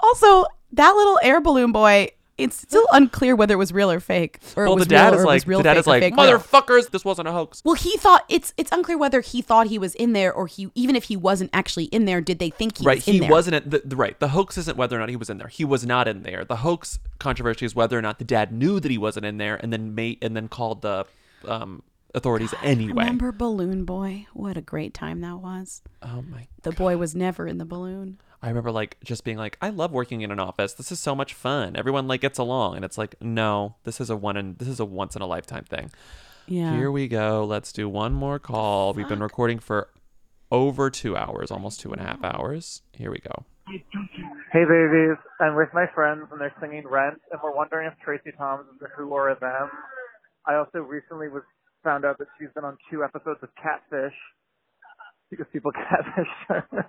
also, that little air balloon boy, it's still unclear whether it was real or fake. Or it well, was the dad real is like, the dad is like, "Motherfuckers, this wasn't a hoax." Well, he thought it's it's unclear whether he thought he was in there or he even if he wasn't actually in there, did they think he right, was in there? Right. he there? wasn't. The, the- right, the hoax isn't whether or not he was in there. He was not in there. The hoax controversy is whether or not the dad knew that he wasn't in there, and then made and then called the um, authorities anyway. Remember Balloon Boy? What a great time that was. Oh my! The boy was never in the balloon. I remember like just being like, I love working in an office. This is so much fun. Everyone like gets along, and it's like, no, this is a one and this is a once in a lifetime thing. Yeah. Here we go. Let's do one more call. We've been recording for over two hours, almost two and a half hours. Here we go. Hey babies, I'm with my friends and they're singing Rent and we're wondering if Tracy Thoms is a who or a them. I also recently was found out that she's been on two episodes of Catfish because people catfish.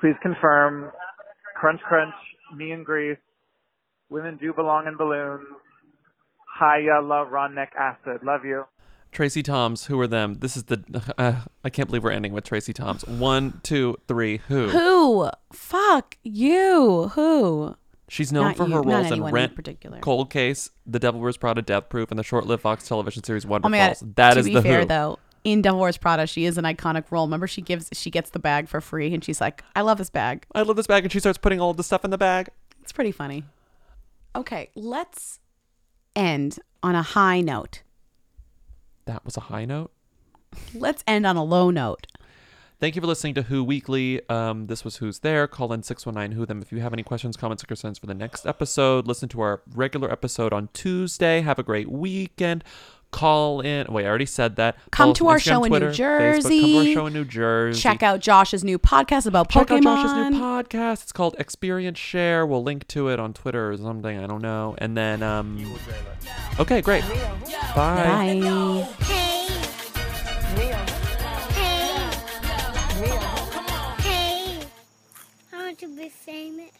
Please confirm. Crunch crunch, me and Grease. Women do belong in balloons. Hiya, love Ron Neck Acid. Love you. Tracy Thoms, who are them? This is the. Uh, I can't believe we're ending with Tracy Thoms. One, two, three. Who? Who? Fuck you. Who? She's known Not for you- her roles in in Rent, particular. Cold Case, The Devil Wears Prada, Death Proof, and the short-lived Fox television series Wonder Oh my god! Falls. That to is be the fair, Who. though, in Devil Wears Prada, she is an iconic role. Remember, she gives she gets the bag for free, and she's like, "I love this bag." I love this bag, and she starts putting all the stuff in the bag. It's pretty funny. Okay, let's end on a high note. That was a high note. Let's end on a low note. Thank you for listening to Who Weekly. Um, this was Who's There. Call in 619 Who Them if you have any questions, comments, or concerns for the next episode. Listen to our regular episode on Tuesday. Have a great weekend. Call in. Wait, I already said that. Come Follow to our Instagram, show in New Twitter, Facebook. Come to our Jersey. show in New Jersey. Check out Josh's new podcast about Check Pokemon. out Josh's new podcast. It's called Experience Share. We'll link to it on Twitter or something. I don't know. And then, um, okay, great. Bye. Bye. To be famous.